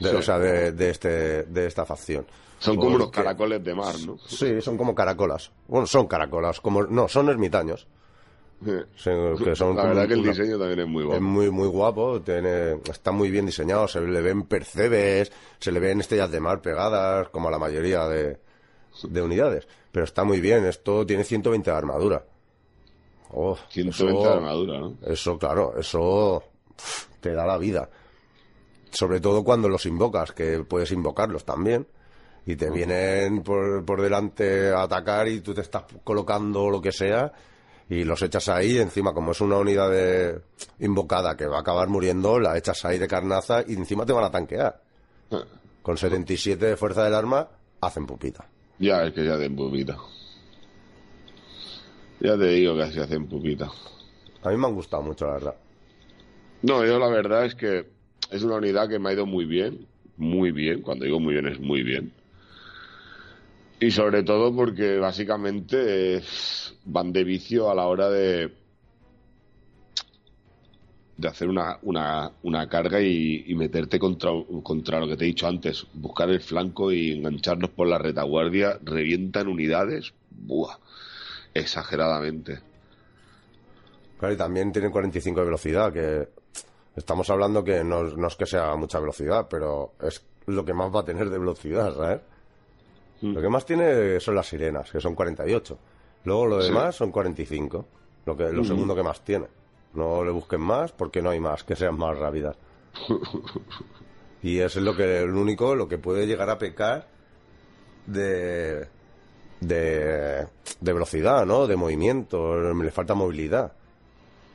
O sea, de, este, de esta facción. Son como los caracoles de mar, ¿no? Sí, son como caracolas. Bueno, son caracolas. Como, no, son ermitaños. Que son la verdad que el diseño también es muy guapo. Es muy, muy guapo, tiene, está muy bien diseñado, se le ven percebes, se le ven estrellas de mar pegadas, como a la mayoría de, de unidades. Pero está muy bien, esto tiene 120 de armadura. Oh, 120 de armadura, ¿no? Eso, claro, eso te da la vida. Sobre todo cuando los invocas, que puedes invocarlos también. Y te vienen por, por delante a atacar y tú te estás colocando lo que sea y los echas ahí, encima como es una unidad de invocada que va a acabar muriendo, la echas ahí de carnaza y encima te van a tanquear. Con 77 de fuerza del arma, hacen pupita. Ya, es que ya hacen pupita. Ya te digo que así hacen pupita. A mí me han gustado mucho, la verdad. No, yo la verdad es que es una unidad que me ha ido muy bien, muy bien. Cuando digo muy bien es muy bien. Y sobre todo porque básicamente van de vicio a la hora de de hacer una, una, una carga y, meterte contra, contra lo que te he dicho antes, buscar el flanco y engancharlos por la retaguardia, revientan unidades, ¡buah! exageradamente. Claro, y también tienen 45 de velocidad, que estamos hablando que no, no es que sea mucha velocidad, pero es lo que más va a tener de velocidad, ¿sabes? Mm. Lo que más tiene son las sirenas, que son 48. Luego lo demás son 45. Lo, que, lo mm. segundo que más tiene. No le busquen más porque no hay más que sean más rápidas. y es lo que el único, lo que puede llegar a pecar de, de, de velocidad, ¿no? De movimiento, le falta movilidad.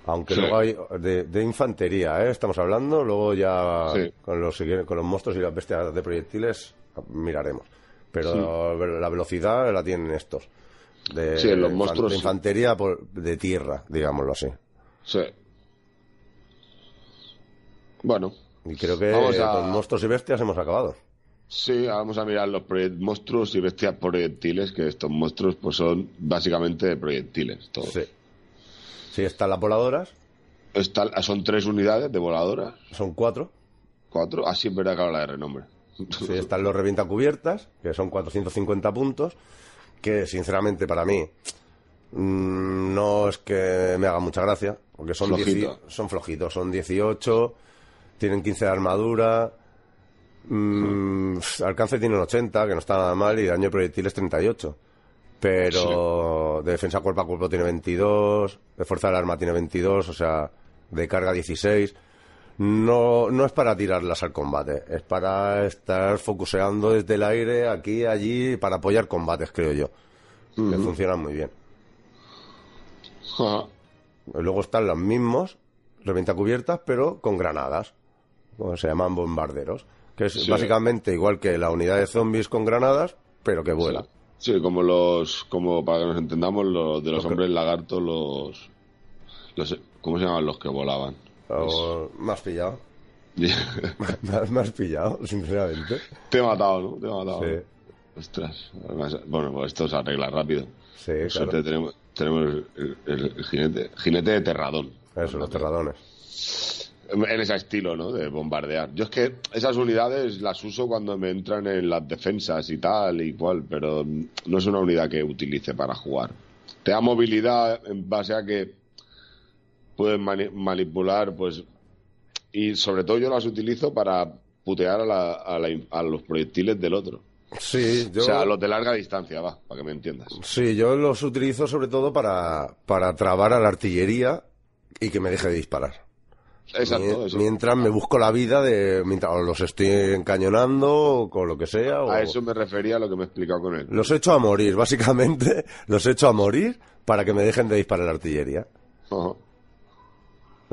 Aunque Sí. luego hay de, de infantería, ¿eh? Estamos hablando, luego ya Sí. con los con los monstruos y las bestias de proyectiles miraremos. Pero la velocidad la tienen estos. De, Sí, los monstruos de infantería por- de tierra, digámoslo así. Sí. Bueno, Y creo que a- con monstruos y bestias hemos acabado. sí, vamos a mirar los monstruos y bestias proyectiles, que estos monstruos pues son básicamente proyectiles. Todos. Sí. Sí, están las voladoras, Está- son tres unidades de voladoras, son cuatro. cuatro. Así es verdad que habla de renombre. Sí, están los revienta cubiertas, que son 450 puntos, que sinceramente para mí mm, no es que me haga mucha gracia, porque son, Flojito. 10 son flojitos, son 18, tienen 15 de armadura, mm, alcance tienen 80, que no está nada mal, y daño de proyectiles 38. Pero de defensa cuerpo a cuerpo tiene 22, de fuerza del arma tiene 22, o sea, de carga 16. No, no es para tirarlas al combate, es para estar focuseando desde el aire, aquí, allí, para apoyar combates, creo yo. Que funcionan muy bien. Luego están los mismos, revienta cubiertas, pero con granadas. Se llaman bombarderos. Que es Sí. básicamente igual que la unidad de zombies con granadas, pero que vuela. Sí, como los, como para que nos entendamos, los de los Los que- hombres lagartos, los, los, ¿cómo se llaman los que volaban? O- me has pillado. Me has, me has pillado, sinceramente. Te he matado, ¿no? Te he matado. Sí. Ostras. Además, bueno, pues esto se arregla rápido. Sí, Por suerte tenemos, tenemos el, el- el jinete, jinete de terradón. Eso, los terradones. En ese estilo, ¿no? De bombardear. Yo es que esas unidades las uso cuando me entran en las defensas y tal y cual, pero no es una unidad que utilice para jugar. Te da movilidad en base a que puedes mani- manipular, pues. Y sobre todo yo las utilizo para putear a, la- a la a los proyectiles del otro. Sí, yo, O sea, los de larga distancia, va, para que me entiendas. sí, yo los utilizo sobre todo para, para trabar a la artillería y que me deje de disparar. Exacto, eso. Mientras me busco la vida de mientras los estoy encañonando o con lo que sea. O... A eso me refería a lo que me he explicado con él. Los echo a morir, básicamente. Los echo a morir para que me dejen de disparar la artillería. Ajá.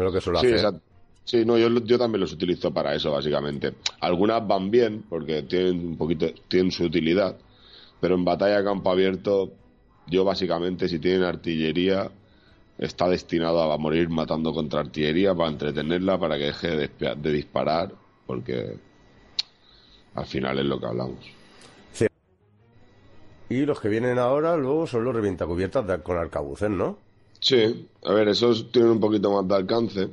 Es lo que suelo Sí, hacer. exacto. Sí, no, yo, yo también los utilizo para eso, básicamente. Algunas van bien, porque tienen un poquito, tienen su utilidad, pero en batalla a campo abierto, yo básicamente, si tienen artillería, está destinado a morir matando contra artillería para entretenerla, para que deje de, de disparar, porque al final es lo que hablamos. Y los que vienen ahora luego son los revientacubiertas con arcabuces, ¿no? Sí, a ver, esos tienen un poquito más de alcance.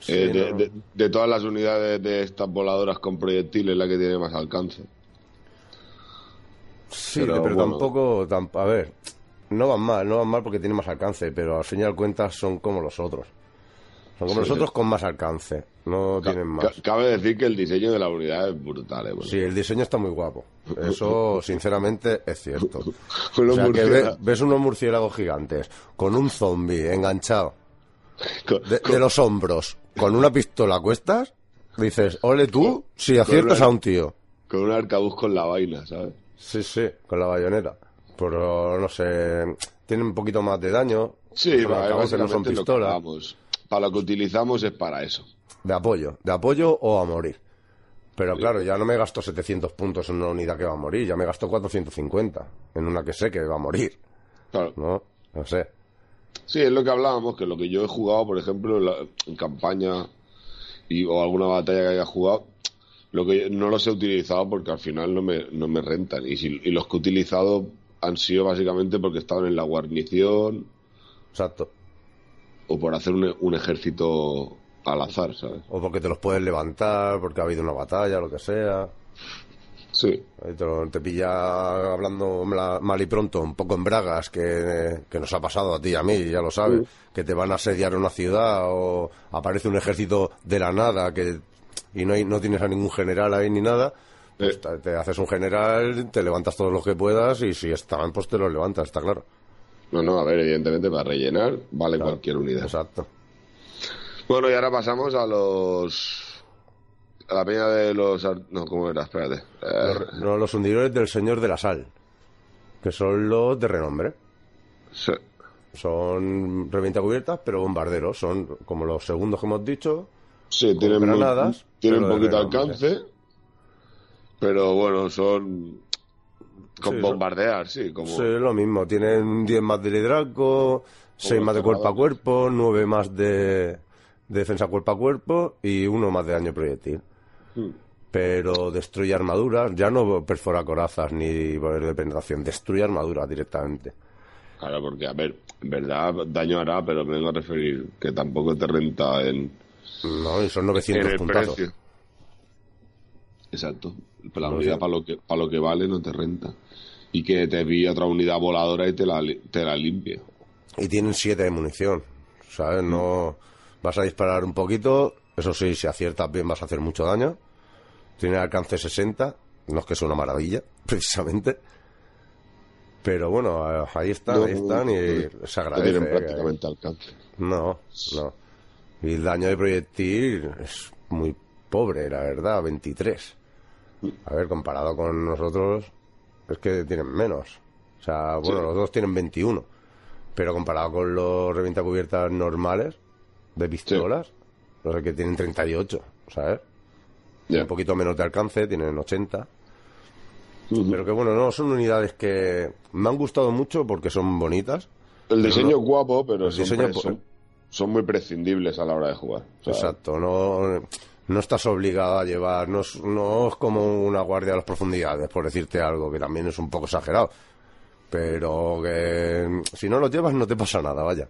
Sí, Eh, de, ¿no? de- de todas las unidades de estas voladoras con proyectiles, la que tiene más alcance. Sí, Pero pero, bueno. tampoco, tam- a ver, no van mal, no van mal porque tienen más alcance, pero al fin y al cuentas son como los otros. Son como Sí. los otros con más alcance, no Ca- tienen ca- más. cabe decir que el diseño de la unidad es brutal, eh. Sí, el diseño está muy guapo. Eso, sinceramente, es cierto. O sea, que ves unos murciélagos gigantes con un zombie enganchado Con- de, con- de los hombros con una pistola a cuestas, dices, ole tú, si aciertas una- a un tío. con un arcabuz con la vaina, ¿sabes? Sí, sí, con la bayoneta. Pero, no sé, tienen un poquito más de daño. Sí, va, no son pistolas. Para lo que utilizamos es para eso. De apoyo, de apoyo o a morir. Pero claro, ya no me gasto 700 puntos en una unidad que va a morir, ya me gasto 450 en una que sé que va a morir, Claro. ¿no? No sé. Sí, es lo que hablábamos, que lo que yo he jugado, por ejemplo, en, la- en campaña y, o alguna batalla que haya jugado, lo que no los he utilizado porque al final no me, no me rentan. Y, si- y los que he utilizado han sido básicamente porque estaban en la guarnición Exacto. O por hacer un, un ejército al azar, ¿sabes? O porque te los puedes levantar, porque ha habido una batalla, lo que sea. Sí. Te, pilla hablando mal y pronto, un poco en bragas, que, que nos ha pasado a ti y a mí, ya lo sabes, que te van a asediar una ciudad o aparece un ejército de la nada que y no, hay, no tienes a ningún general ahí ni nada, pues Eh. te, te haces un general, te levantas todos los que puedas y si están, pues te los levantas, está claro. No, no, a ver, evidentemente para rellenar vale cualquier unidad. Exacto. Bueno, y ahora pasamos a los... A la peña de los... No, ¿cómo era? Espérate. Eh, no, los hundidores del Señor de la Sal. que son los de renombre. Sí. Son revienta cubiertas, pero bombarderos. Son como los segundos que hemos dicho. Sí, tienen, muy- granadas, tienen un de poquito alcance, pero bueno, son con Sí, bombardear, sí, como Sí, lo mismo. Tienen 10 más de liderazgo, 6 más de cuerpo a cuerpo, 9 más de, de defensa cuerpo a cuerpo y uno más de daño proyectil. Hmm. Pero destruye armaduras, ya no perfora corazas ni poder de penetración, destruye armaduras directamente. Claro, porque, a ver, en verdad daño hará, pero me vengo a referir que tampoco te renta en, No, y son en 900 el puntazos. precio. Exacto. La No unidad sé. para lo, que, para lo que vale no te renta. Y que te vi otra unidad voladora y te la, te la limpia. Y tienen 7 de munición, ¿sabes? No vas a disparar un poquito, eso sí, si aciertas bien vas a hacer mucho daño. Tiene alcance 60, no es que sea una maravilla, precisamente. Pero bueno, ahí están, No, ahí están y se agradece. tienen ¿eh? prácticamente alcance. No, no. Y el daño de proyectil es muy pobre, la verdad, 23. A ver, comparado con nosotros, es que tienen menos. O sea, bueno, Sí. los dos tienen 21. Pero comparado con los revienta cubiertas normales, de pistolas, no sé, que tienen 38, ¿sabes? Ya. Un poquito menos de alcance, tienen 80. Ujú. Pero que bueno, no, son unidades que me han gustado mucho porque son bonitas. El diseño no- es guapo, pero son, diseño pre- po- son, son muy prescindibles a la hora de jugar. O sea, Exacto, no, no estás obligado a llevar, no es, no es como una guardia de las profundidades, por decirte algo, que también es un poco exagerado. Pero que mm, si no lo llevas no te pasa nada, vaya.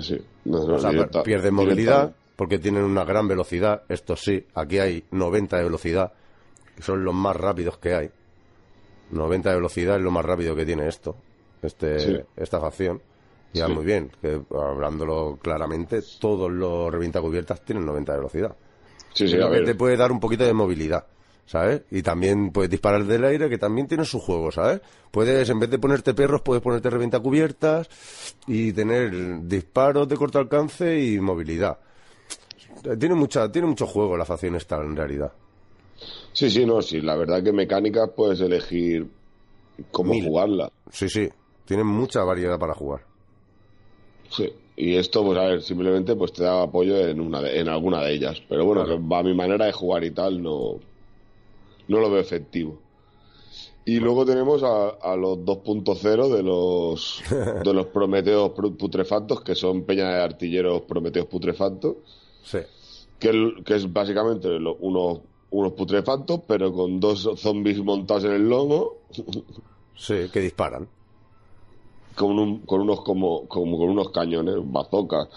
Sí. No, no, O sea, directa- pierdes movilidad directa- porque tienen una gran velocidad. Esto sí, aquí hay 90 de velocidad, que son los más rápidos que hay. 90 de velocidad es lo más rápido que tiene esto, este, Sí. esta facción. Y va Sí. muy bien, que hablándolo claramente, todos los revienta cubiertas tienen 90 de velocidad. Sí, sí, que te puede dar un poquito de movilidad, ¿sabes? Y también puedes disparar del aire, que también tiene su juego, ¿sabes? Puedes, en vez de ponerte perros, puedes ponerte revienta cubiertas y tener disparos de corto alcance y movilidad. Tiene mucha, tiene mucho juego la facción esta, en realidad. Sí, sí, no, sí. La verdad que mecánicas puedes elegir cómo Mil. jugarla. Sí, sí, tiene mucha variedad para jugar. Sí. Y esto, pues a ver, simplemente pues te da apoyo en una de- en alguna de ellas. Pero bueno, Claro. que a mi manera de jugar y tal no, no lo veo efectivo. Y luego tenemos a, a los 2.0 de los de los Prometeos putrefactos, que son peña de artilleros Prometeos putrefactos, Sí, que, que es básicamente lo- unos, unos putrefactos, pero con dos zombies montados en el lomo, sí, que disparan. Con, un- con unos como, como con unos cañones, bazocas.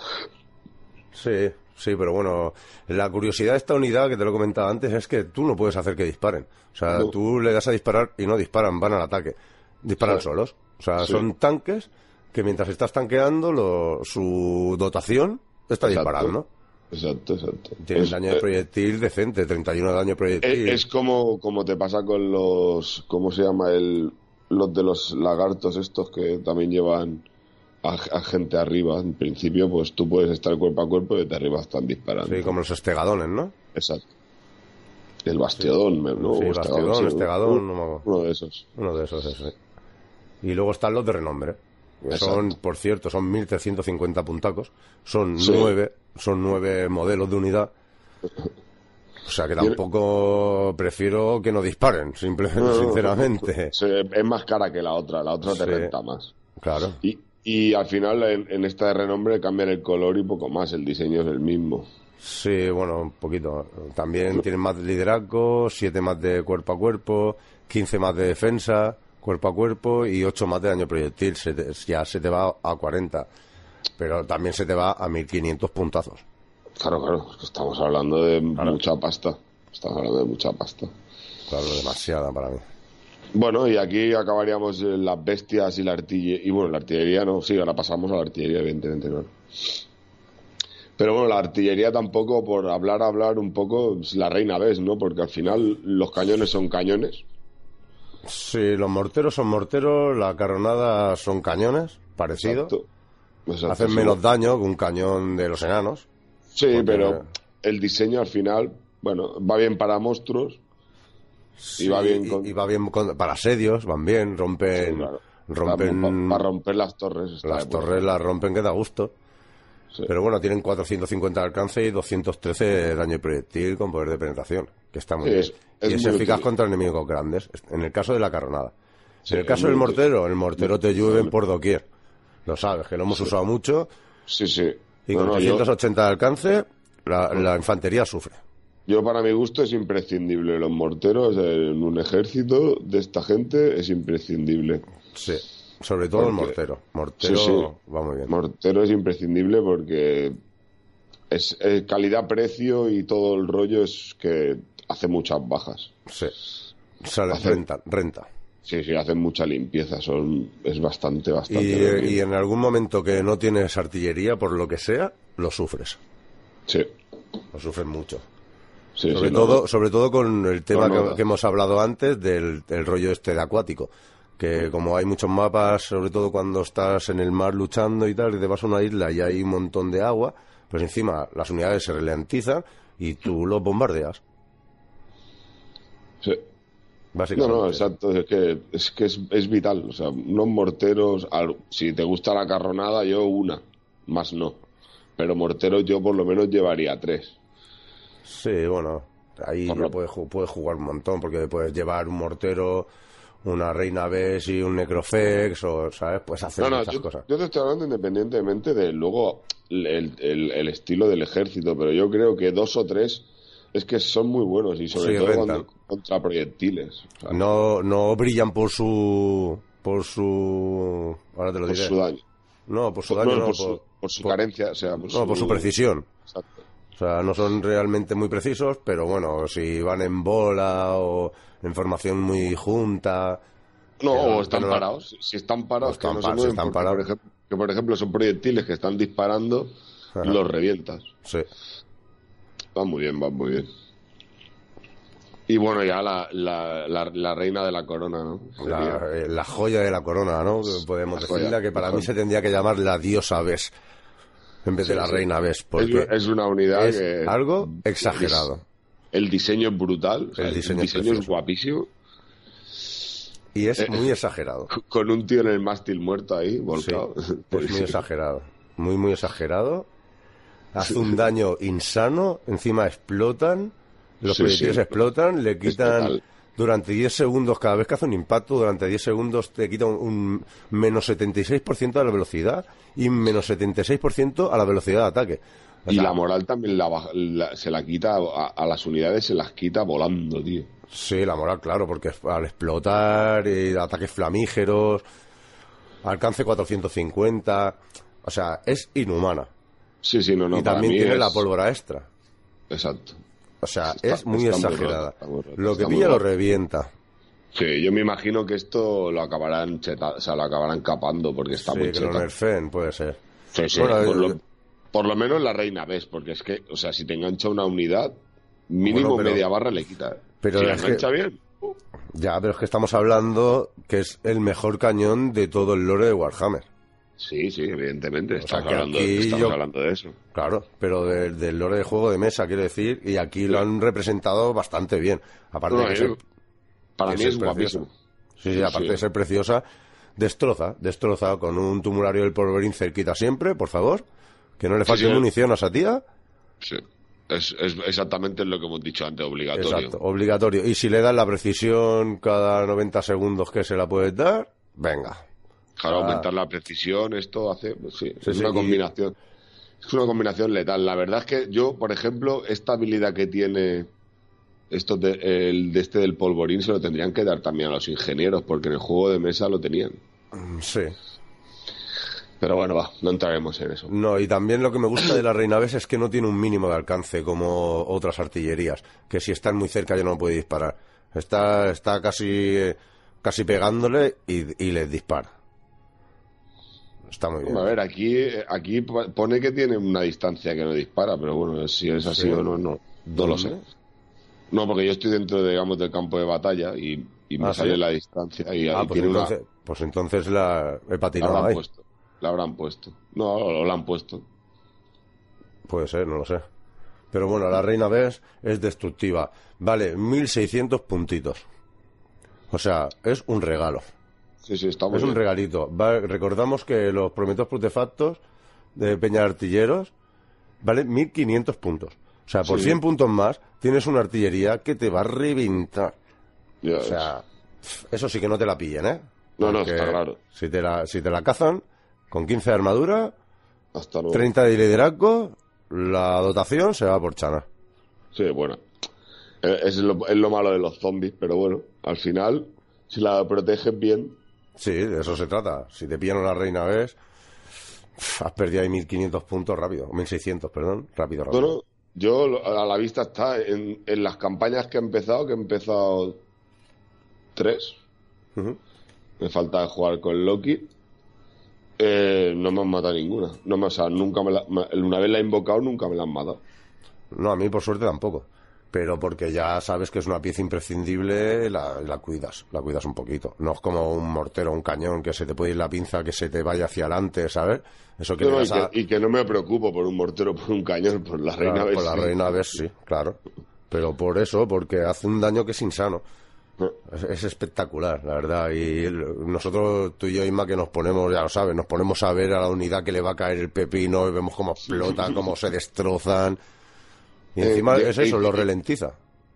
Sí, sí, pero bueno, la curiosidad de esta unidad, que te lo he comentado antes, es que tú no puedes hacer que disparen. O sea, No. tú le das a disparar y no disparan, van al ataque. Disparan Sí. solos. O sea, Sí. son tanques que mientras estás tanqueando, lo- su dotación está Exacto. disparando. Exacto, exacto. Tienen Es- daño de eh, proyectil decente, 31 de daño de proyectil. Es, es como, como te pasa con los. ¿Cómo se llama? el Los de los lagartos estos que también llevan a, a gente arriba. En principio, pues tú puedes estar cuerpo a cuerpo y de arriba están disparando. Sí, como los estegadones, ¿no? Exacto. El bastiodón, ¿no? Sí, bastiodón, sí, estegadón, uno- no me. Uno de esos. Uno de esos, ese. Y luego están los de renombre. Exacto. Son, por cierto, son 1350 puntacos. Son nueve, son nueve modelos de unidad. O sea que tampoco prefiero que no disparen, simplemente, No, sinceramente. Es más cara que la otra. La otra te Sí. renta más. Claro. Y, y al final, en, en esta de renombre, cambian el color y poco más. El diseño es el mismo. Sí, bueno, un poquito. También tienen más de liderazgo, 7 más de cuerpo a cuerpo, 15 más de defensa, cuerpo a cuerpo y 8 más de daño proyectil. Se te- ya se te va a 40. Pero también se te va a 1500 puntazos. Claro, claro. es que Estamos hablando de mucha pasta. Estamos hablando de mucha pasta. Claro, demasiada para mí. Bueno, y aquí acabaríamos eh, las bestias y la artillería. Y bueno, la artillería no, sí, ahora pasamos a la artillería, evidentemente, ¿no? Pero bueno, la artillería tampoco, por hablar, hablar un poco, es la reina ves, ¿no? Porque al final los cañones son cañones. Sí, los morteros son morteros, la carronada son cañones, parecido. Exacto. Exacto, Hacen menos daño que un cañón de los enanos. Sí, porque- pero el diseño al final, bueno, va bien para monstruos. Sí, va bien con- y va bien con- para asedios, van bien, rompen, Sí, claro. Rompen... Para romper las torres. Las de torres las rompen que da gusto. Sí. Pero bueno, tienen 450 de alcance y 213 de daño proyectil con poder de penetración, que está muy bien. es- es y es muy eficaz útil. contra enemigos grandes, en el caso de la carronada. En el caso del mortero, el mortero te llueven por doquier. Lo sabes, que lo hemos usado mucho. Sí, sí. Y No, con no, yo, 380 de alcance, la, la infantería sufre. yo para mi gusto es imprescindible. Los morteros en un ejército de esta gente es imprescindible. Sí. Sobre todo el Porque- mortero. Mortero Sí, sí. va muy bien. Mortero es imprescindible porque es calidad-precio y todo el rollo es que hace muchas bajas. Sí. Sale, Hace- renta, renta. Sí, sí, hacen mucha limpieza. Son, es bastante, bastante. y en algún momento que no tienes artillería, por lo que sea, lo sufres. Sí, Lo sufres mucho. sí, sobre sí, todo no. sobre todo con el tema No, no, que, hemos hablado antes del, del rollo este de acuático que como hay muchos mapas sobre todo cuando estás en el mar luchando y tal y te vas a una isla y hay un montón de agua pues encima las unidades se ralentizan y tú los bombardeas Sí. No, básicamente no, exacto. Es que es, que es, es vital. O sea, unos morteros, al- si te gusta la carronada, yo una, más no. Pero morteros yo por lo menos llevaría tres. sí bueno ahí lo- puedes, puedes jugar un montón porque puedes llevar un mortero una reina Bes y un necrofex o sabes puedes hacer No, no, muchas yo, cosas yo te estoy hablando independientemente de luego el, el- el estilo del ejército, pero yo creo que dos o tres es que son muy buenos y sobre Sí, todo cuando contra proyectiles. O sea, no no brillan por su por su ahora te lo por diré su daño. No, por su Por- daño no, no, por, su, por su carencia, o sea, por no, por su precisión. Exacto. O sea, no son realmente muy precisos, pero bueno, si van en bola o en formación muy junta. No, o están parados. Si están parados, están que no pa- se si mueven, están parados. Por ejemplo, que por ejemplo son proyectiles que están disparando, Ajá. los revientas. Sí. Va muy bien, va muy bien. Y bueno, ya la, la, la, la reina de la corona, ¿no? La, eh, la joya de la corona, ¿no? Podemos La joya, decirla que para mí se tendría que llamar la diosa Bes en vez de la sí. reina Bes, Es, porque es una unidad es que... algo exagerado. El diseño es brutal, o sea, El el diseño es guapísimo. Y es Eh, muy exagerado. Con un tío en el mástil muerto ahí, Sí, volcado. es muy exagerado. Muy, muy exagerado. Hace un daño insano, encima explotan, los Sí, proyectiles sí. explotan, le quitan durante 10 segundos, cada vez que hace un impacto, durante 10 segundos te quita un, un menos 76% de la velocidad y menos 76% a la velocidad de ataque. O Y la moral también la baja- la- se la quita a, a las unidades, se las quita volando, tío. Sí, la moral, claro, porque al explotar, y ataques flamígeros, alcance 450, o sea, es inhumana. Sí, sí, no, no. y también tiene es- la pólvora extra. Exacto. O sea, Está- es muy exagerada. muy lo que pilla lo revienta. Sí, yo me imagino que esto lo acabarán cheta, o sea, lo acabarán capando porque está sí, muy que lo nerfen, puede ser. Sí, sí, Bueno, por, eh, lo, por lo menos la reina ves, porque es que, o sea, si te engancha una unidad, mínimo Bueno, pero- media barra le quita. pero si la que- engancha bien, uh, Ya, pero es que estamos hablando que es el mejor cañón de todo el lore de Warhammer. Sí, sí, evidentemente, sea, estamos, hablando, aquí estamos yo- hablando de eso. Claro, pero de- del lore de juego de mesa, quiero decir, y aquí lo han representado bastante bien. Aparte No, de que ser- para que mí es guapísimo. Sí, sí, Sí, aparte de ser preciosa, destroza, destroza con un tumulario del polvorín cerquita siempre, por favor. Que no le falte munición a esa tía. Sí. Es, es exactamente lo que hemos dicho antes, obligatorio. Exacto, obligatorio. Y si le das la precisión cada 90 segundos que se la puedes dar, venga. Claro, Ah. aumentar la precisión, esto hace, pues sí, Sí, es sí, una y- combinación. Es una combinación letal. La verdad es que yo, por ejemplo, esta habilidad que tiene esto de, el de este del polvorín se lo tendrían que dar también a los ingenieros, porque en el juego de mesa lo tenían. Mm, Sí. Pero bueno, va, no entraremos en eso. No, y también lo que me gusta de la Reina Bes es que no tiene un mínimo de alcance como otras artillerías, que si están muy cerca ya no puede disparar. Está, está casi, eh, casi pegándole y, y les dispara. Está muy bien. A ver, aquí, aquí pone que tiene una distancia que no dispara, pero bueno, si es así Sí. o no, no, no lo sé. No, porque yo estoy dentro, digamos, del campo de batalla y, y me Ah, sale ¿sí? la distancia y, Ah, pues tiene una... pues entonces la he La patinado habrán ahí. puesto. La habrán puesto. No, lo, lo han puesto. Puede ser, no lo sé. Pero bueno, la Reina Bes es destructiva. Vale, 1600 puntitos. O sea, es un regalo. Sí, sí, está muy Es un bien. regalito. Va- recordamos que los prometos protefactos de Peña Artilleros valen 1500 puntos. O sea, por Sí. 100 puntos más tienes una artillería que te va a reventar. Ya O sea, eso sí que no te la pillen, ¿eh? No, no, Porque está claro. Si te, la, si te la cazan, con 15 de armadura, Hasta luego. 30 de liderazgo, la dotación se va por chana. Sí, bueno. Eh, Es lo, es lo malo de los zombies, pero bueno, al final, si la proteges bien, Sí, de eso se trata. Si te pillan a la reina ves, has perdido ahí 1500 puntos rápido, o 1600, perdón, rápido, rápido. Bueno, yo a la vista está en, en las campañas que he empezado, que he empezado tres. Me falta jugar con Loki. Eh, no me han matado ninguna. No me, o sea, nunca me la- me- una vez la he invocado, nunca me la han matado. No, a mí por suerte tampoco. Pero porque ya sabes que es una pieza imprescindible, la, la cuidas, la cuidas un poquito. No es como un mortero, un cañón, que se te puede ir la pinza, que se te vaya hacia adelante, ¿sabes? Eso que No, y, a- que, y que no me preocupo por un mortero, por un cañón, por la reina. Claro, Bess, por la sí. reina ves, sí, claro. Pero por eso, porque hace un daño que es insano. No. Es, es espectacular, la verdad. Y nosotros, tú y yo, Isma, que nos ponemos, ya lo sabes, nos ponemos a ver a la unidad que le va a caer el pepino y vemos cómo explota, cómo se destrozan. Y Eh, encima de- es eso, lo ralentiza.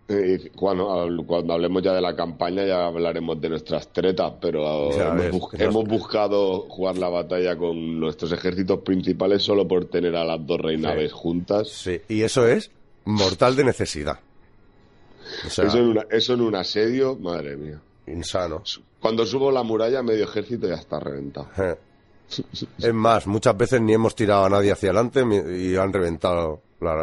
Eh, cuando, hab- cuando hablemos ya de la campaña ya hablaremos de nuestras tretas, pero hemos, bus- buscado jugar la batalla con nuestros ejércitos principales solo por tener a las dos reinaves Sí. juntas. Sí, y eso es mortal de necesidad. O sea, Eso, en una- eso en un asedio, madre mía. insano. Cuando subo la muralla, medio ejército ya está reventado. Es más, muchas veces ni hemos tirado a nadie hacia adelante y han reventado la,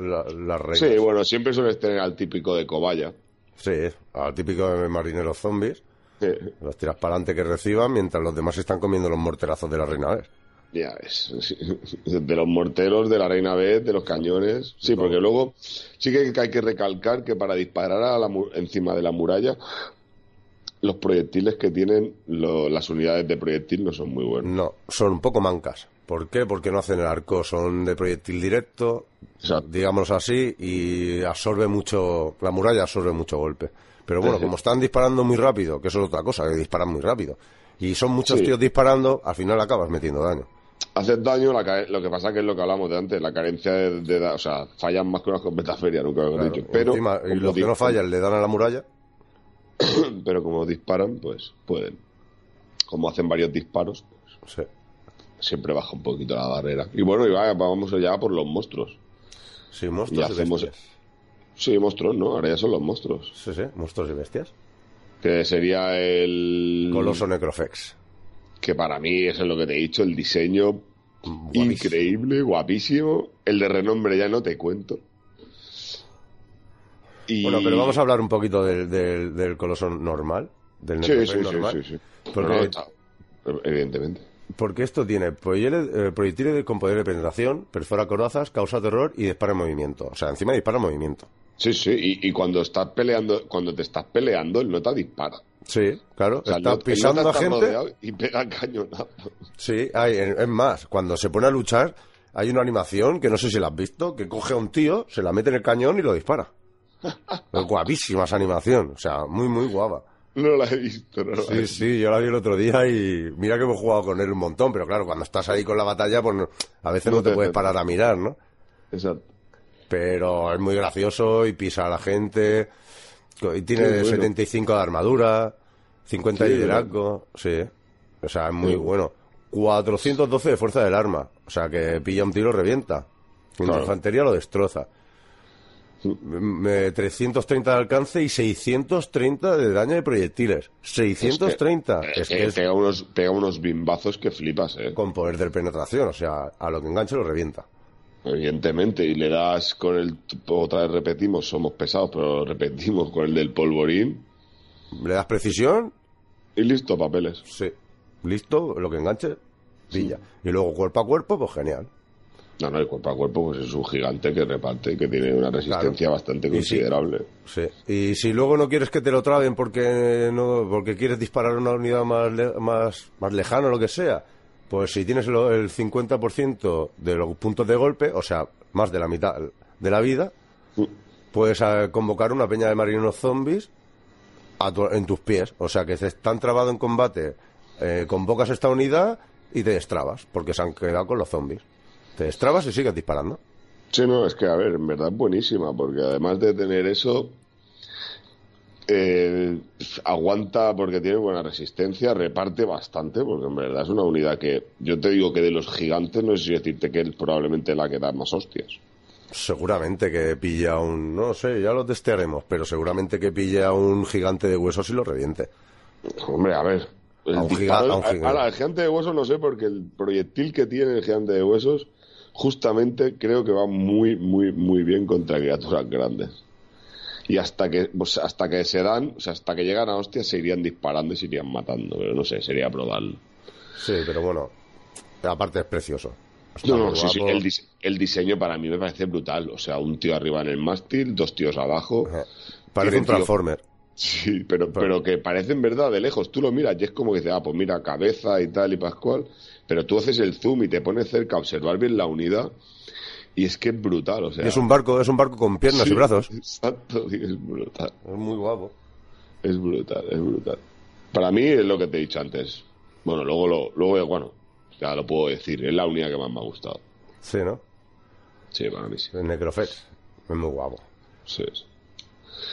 la, las reinas. Sí, bueno, siempre sueles tener al típico de cobaya. Sí, al típico de marineros zombies. Eh, Los tiras para adelante que reciban mientras los demás están comiendo los morterazos de la reina Ves. Ya ves, sí. de los morteros, de la reina Beth, de los cañones. Sí, porque luego sí que hay que recalcar que para disparar a la encima de la muralla, los proyectiles que tienen lo- las unidades de proyectil no son muy buenos. No, son un poco mancas. ¿Por qué? Porque no hacen el arco, son de proyectil directo, Exacto. digamos así, y absorbe mucho, la muralla absorbe mucho golpe. Pero bueno, como están disparando muy rápido, que eso es otra cosa, que disparan muy rápido, y son muchos Sí. tíos disparando, al final acabas metiendo daño. Haces daño, la lo que pasa que es lo que hablamos de antes, la carencia de, de o sea, fallan más que una escopeta feria, nunca mejor Claro, dicho. Pero, encima, y los que no fallan le dan a la muralla, pero como disparan, pues pueden. Como hacen varios disparos, pues, sí, siempre baja un poquito la barrera. Y bueno, y va, vamos ya por los monstruos. sí, Y monstruos y, hacemos... bestias. Sí, monstruos, ¿no? Ahora ya son los monstruos. Sí, sí, monstruos y bestias. Que sería el... Coloso Necrofex. Que para mí, eso es lo que te he dicho, el diseño Guapísimo. increíble, guapísimo. El de renombre ya no te cuento. Y... Bueno, pero vamos a hablar un poquito del, del, del coloso normal, del Sí, sí, normal. sí. Porque- No, Evidentemente. Porque esto tiene proyectiles, eh, con poder de penetración, perfora corazas, causa terror y dispara en movimiento. O sea, encima dispara en movimiento. Sí, sí, y, y cuando estás peleando, cuando te estás peleando, el nota dispara. Sí, claro. O sea, está el pisando nota a está gente. y pega cañonazo. Sí, hay, es más, cuando se pone a luchar, hay una animación que no sé si la has visto, que coge a un tío, se la mete en el cañón y lo dispara. Es guapísima esa animación. O sea, muy, muy guapa. No la he visto, no la he Sí, visto. sí, yo la vi el otro día y mira que hemos jugado con él un montón, pero claro, cuando estás ahí con la batalla, pues no- a veces No no te te puedes parar a mirar, ¿no? Exacto. pero es muy gracioso y pisa a la gente. Y tiene bueno. 75 de armadura, 50 de Sí, liderazgo, sí. O sea, es muy Sí. bueno. 412 de fuerza del arma, o sea que pilla un tiro revienta. Y la Claro. infantería lo destroza. M- 330 de alcance y 630 de daño de proyectiles. 630. Eh, Es eh, que es pega, unos, pega unos bimbazos que flipas, eh. con poder de penetración, o sea, a lo que enganche lo revienta. Evidentemente, y le das con el. Otra vez repetimos, somos pesados, pero repetimos con el del polvorín. Le das precisión, Y listo, papeles. Sí. Listo, lo que enganche, pilla. Y luego cuerpo a cuerpo, pues genial. No, no, el cuerpo a cuerpo pues es un gigante que reparte, que tiene una resistencia Claro. bastante Y sí. considerable. Sí. Y si luego no quieres que te lo traben porque no porque quieres disparar a una unidad más, le- más, más lejana o lo que sea, pues si tienes lo- el 50% de los puntos de golpe, o sea, más de la mitad de la vida, Mm. puedes eh, convocar una peña de marineros zombies a tu- en tus pies. O sea que están trabado en combate, eh, convocas esta unidad y te destrabas, porque se han quedado con los zombies. Te destrabas y sigues disparando. Sí, no, es que, a ver, en verdad es buenísima, porque además de tener eso, eh, aguanta porque tiene buena resistencia, reparte bastante, porque en verdad es una unidad que, yo te digo que de los gigantes, no sé si decirte que es probablemente la que da más hostias. Seguramente que pille a un... No sé, ya lo testearemos, pero seguramente que pille a un gigante de huesos y lo reviente. Hombre, a ver. el A un giga- disparo- a un gigante. ahora, el gigante de huesos no sé, porque el proyectil que tiene el gigante de huesos, justamente creo que va muy, muy, muy bien contra criaturas grandes. Y hasta que, pues, hasta que se dan, o sea, hasta que llegan a hostias, se irían disparando y se irían matando. Pero no sé, sería probarlo. Sí, pero bueno, aparte es precioso. Está No, no, sí, sí, el, dise- el diseño para mí me parece brutal. O sea, un tío arriba en el mástil, dos tíos abajo. Ajá. Parece un tío- Transformer. Sí, pero, pero que parece en verdad de lejos. Tú lo miras y es como que dices, ah, pues mira, cabeza y tal y pascual. Pero tú haces el zoom y te pones cerca a observar bien la unidad y es que es brutal. O sea, es un barco, es un barco con piernas Sí, y brazos. Exacto, es brutal. Es muy guapo. Es brutal, es brutal. Para mí es lo que te he dicho antes. Bueno, luego lo, luego, bueno, ya lo puedo decir, es la unidad que más me ha gustado. Sí, ¿no? Sí, para mí sí. El Necrofetch. Es muy guapo. Sí, sí.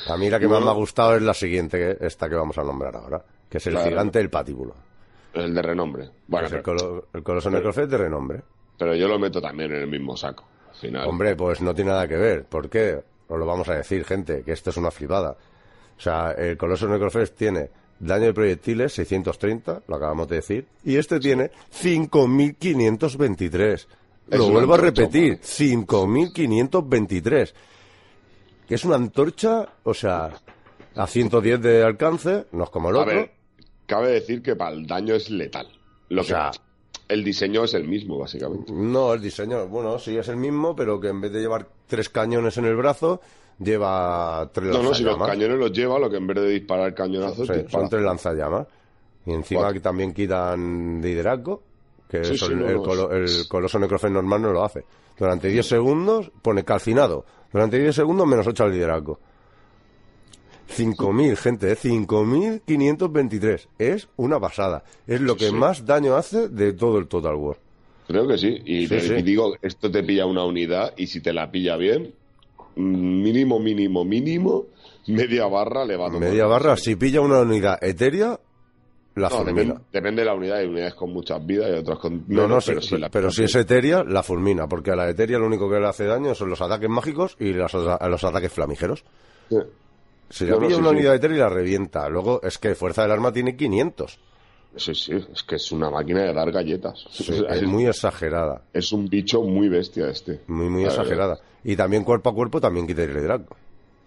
A mí la que Bueno. más me ha gustado es la siguiente, esta que vamos a nombrar ahora, que es el Claro. gigante del patíbulo. El de renombre. Bueno, Es el, colo- el coloso de renombre. pero yo lo meto también en el mismo saco. Al final. Hombre, pues no tiene nada que ver. ¿Por qué? Os lo vamos a decir, gente, que esto es una flipada. O sea, el Coloso Necrofest tiene daño de proyectiles 630, lo acabamos de decir, y este tiene 5523. Es Lo vuelvo a repetir, hombre. 5523. Que es una antorcha, o sea, a 110 de alcance, no es como el A otro. ver, cabe decir que para el daño es letal. Lo O sea- que, el diseño es el mismo, básicamente. No, el diseño, bueno, sí es el mismo, pero que en vez de llevar tres cañones en el brazo, lleva tres No, no, si los lanzallamas. cañones los lleva, lo que en vez de disparar cañonazos, Sí, dispara. son tres lanzallamas. Y encima Cuatro. que también quitan liderazgo, que Sí, eso sí, el, no, el no, colo- el coloso necrofen normal no lo hace. Durante 10 segundos pone calcinado. Durante 10 segundos menos 8 al liderazgo. 5.000, gente, ¿eh? 5.523. Es una pasada. Es lo que sí. más daño hace de todo el Total War. Creo que sí. Y, Sí, te- sí. y digo, esto te pilla una unidad y si te la pilla bien, mínimo, mínimo, mínimo, media barra le va a tomar. Media barra, si pilla una unidad etérea, la No, fulmina. depende, de la unidad. Hay unidades con muchas vidas y otras con No, no, pero, sí, si la pero si es etérea, la fulmina, porque a la etérea lo único que le hace daño son los ataques mágicos y a los ataques flamígeros. Sí. Si le No, no, pilla sí, una sí. unidad etérea y la revienta. Luego, es que fuerza del arma tiene 500. Sí, sí, es que es una máquina de dar galletas. Sí, es muy exagerada. es un bicho muy bestia este. Muy, muy La verdad. exagerada. Y también cuerpo a cuerpo también quita el liderazgo.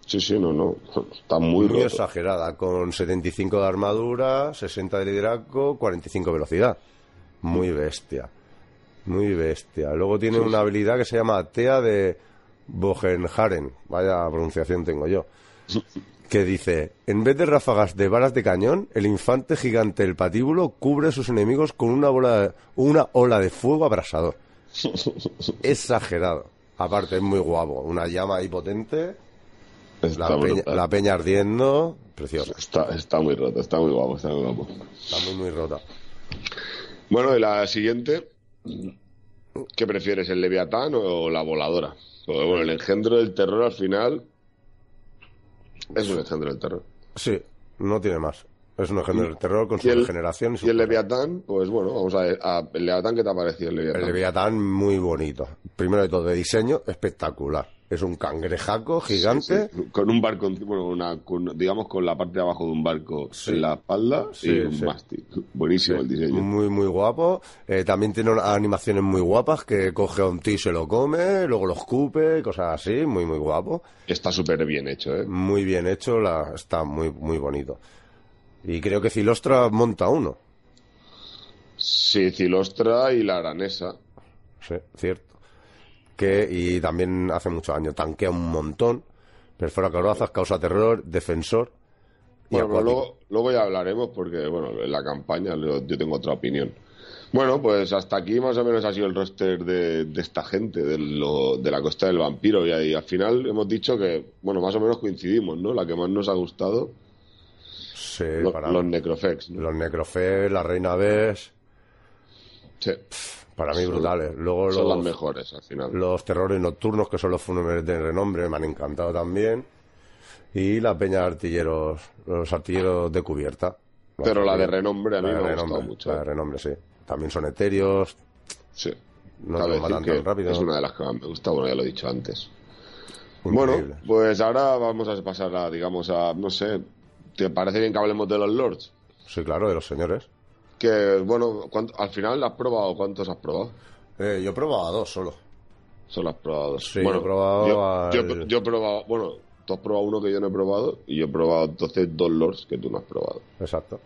Sí, sí, no, no. Está muy, Muy, roto. exagerada. Con 75 de armadura, 60 de liderazgo, 45 de velocidad. Muy bestia. Muy bestia. Luego tiene una habilidad que se llama Tea de Bogenharen. Vaya pronunciación tengo yo. que dice, en vez de ráfagas de balas de cañón, el infante gigante del patíbulo cubre a sus enemigos con una, bola, una ola de fuego abrasador. Exagerado. Aparte es muy guapo, una llama ahí potente, la peña, la peña ardiendo, preciosa. Está, está muy roto, está muy guapo, está muy guapo. Está muy, muy rota. Bueno, y la siguiente, ¿qué prefieres, el Leviatán o la voladora? Bueno, el engendro del terror al final es un engendro del terror. Sí, no tiene más. Es un ejemplo del terror con su el- regeneración y su Y el Leviatán, pues bueno, vamos a ver, a- el Leviatán, ¿qué te ha parecido el Leviatán? El Leviatán muy bonito. Primero de todo, de diseño espectacular. Es un cangrejaco gigante. Sí, sí, Con un barco, encima, bueno, una, con- digamos con la parte de abajo de un barco Sí. en la espalda Sí, y un mástil. Buenísimo el diseño. Muy, muy guapo. Eh, también tiene unas animaciones muy guapas que coge a un tío y se lo come, luego lo escupe, cosas así. Muy, muy guapo. Está súper bien hecho, ¿eh? Muy bien hecho, la, está muy, muy bonito. Y creo que Cilostra monta uno. Sí, Cilostra y la aranesa. Sí, cierto. Que, y también hace muchos años tanquea un montón. Perfora corazas, causa terror, defensor. Y Bueno, luego, luego ya hablaremos porque, bueno, en la campaña yo, tengo otra opinión. Bueno, pues hasta aquí más o menos ha sido el roster de, de esta gente, de, lo- de la costa del vampiro. Y, ahí, al final hemos dicho que, bueno, más o menos coincidimos, ¿no? La que más nos ha gustado Sí, Lo- para los Necrofex. ¿no? los Necrofex, la Reina Bes, Sí, para mí Son- brutales. Luego son las los, mejores al final. los terrores nocturnos, que son los fúnebres de renombre, me han encantado también. Y la peña de artilleros, los artilleros de cubierta. Pero la de renombre a mí me ha gustado mucho. La de renombre, sí. También son etéreos, Sí. no Cabe decir matan que tan rápido. Es una de las que más me gusta, bueno, ya lo he dicho antes. Increíble. Bueno, pues ahora vamos a pasar a, digamos, a, no sé, ¿te parece bien que hablemos de los Lords? Sí, claro, de los señores. Que, bueno, ¿cuánto- al final has probado, ¿cuántos has probado? Eh, yo he probado a dos solo. Solo has probado dos. Sí, bueno, he probado yo, al- yo- yo he probado, bueno, tú has probado uno que yo no he probado y yo he probado entonces dos Lords que tú no has probado. Exacto.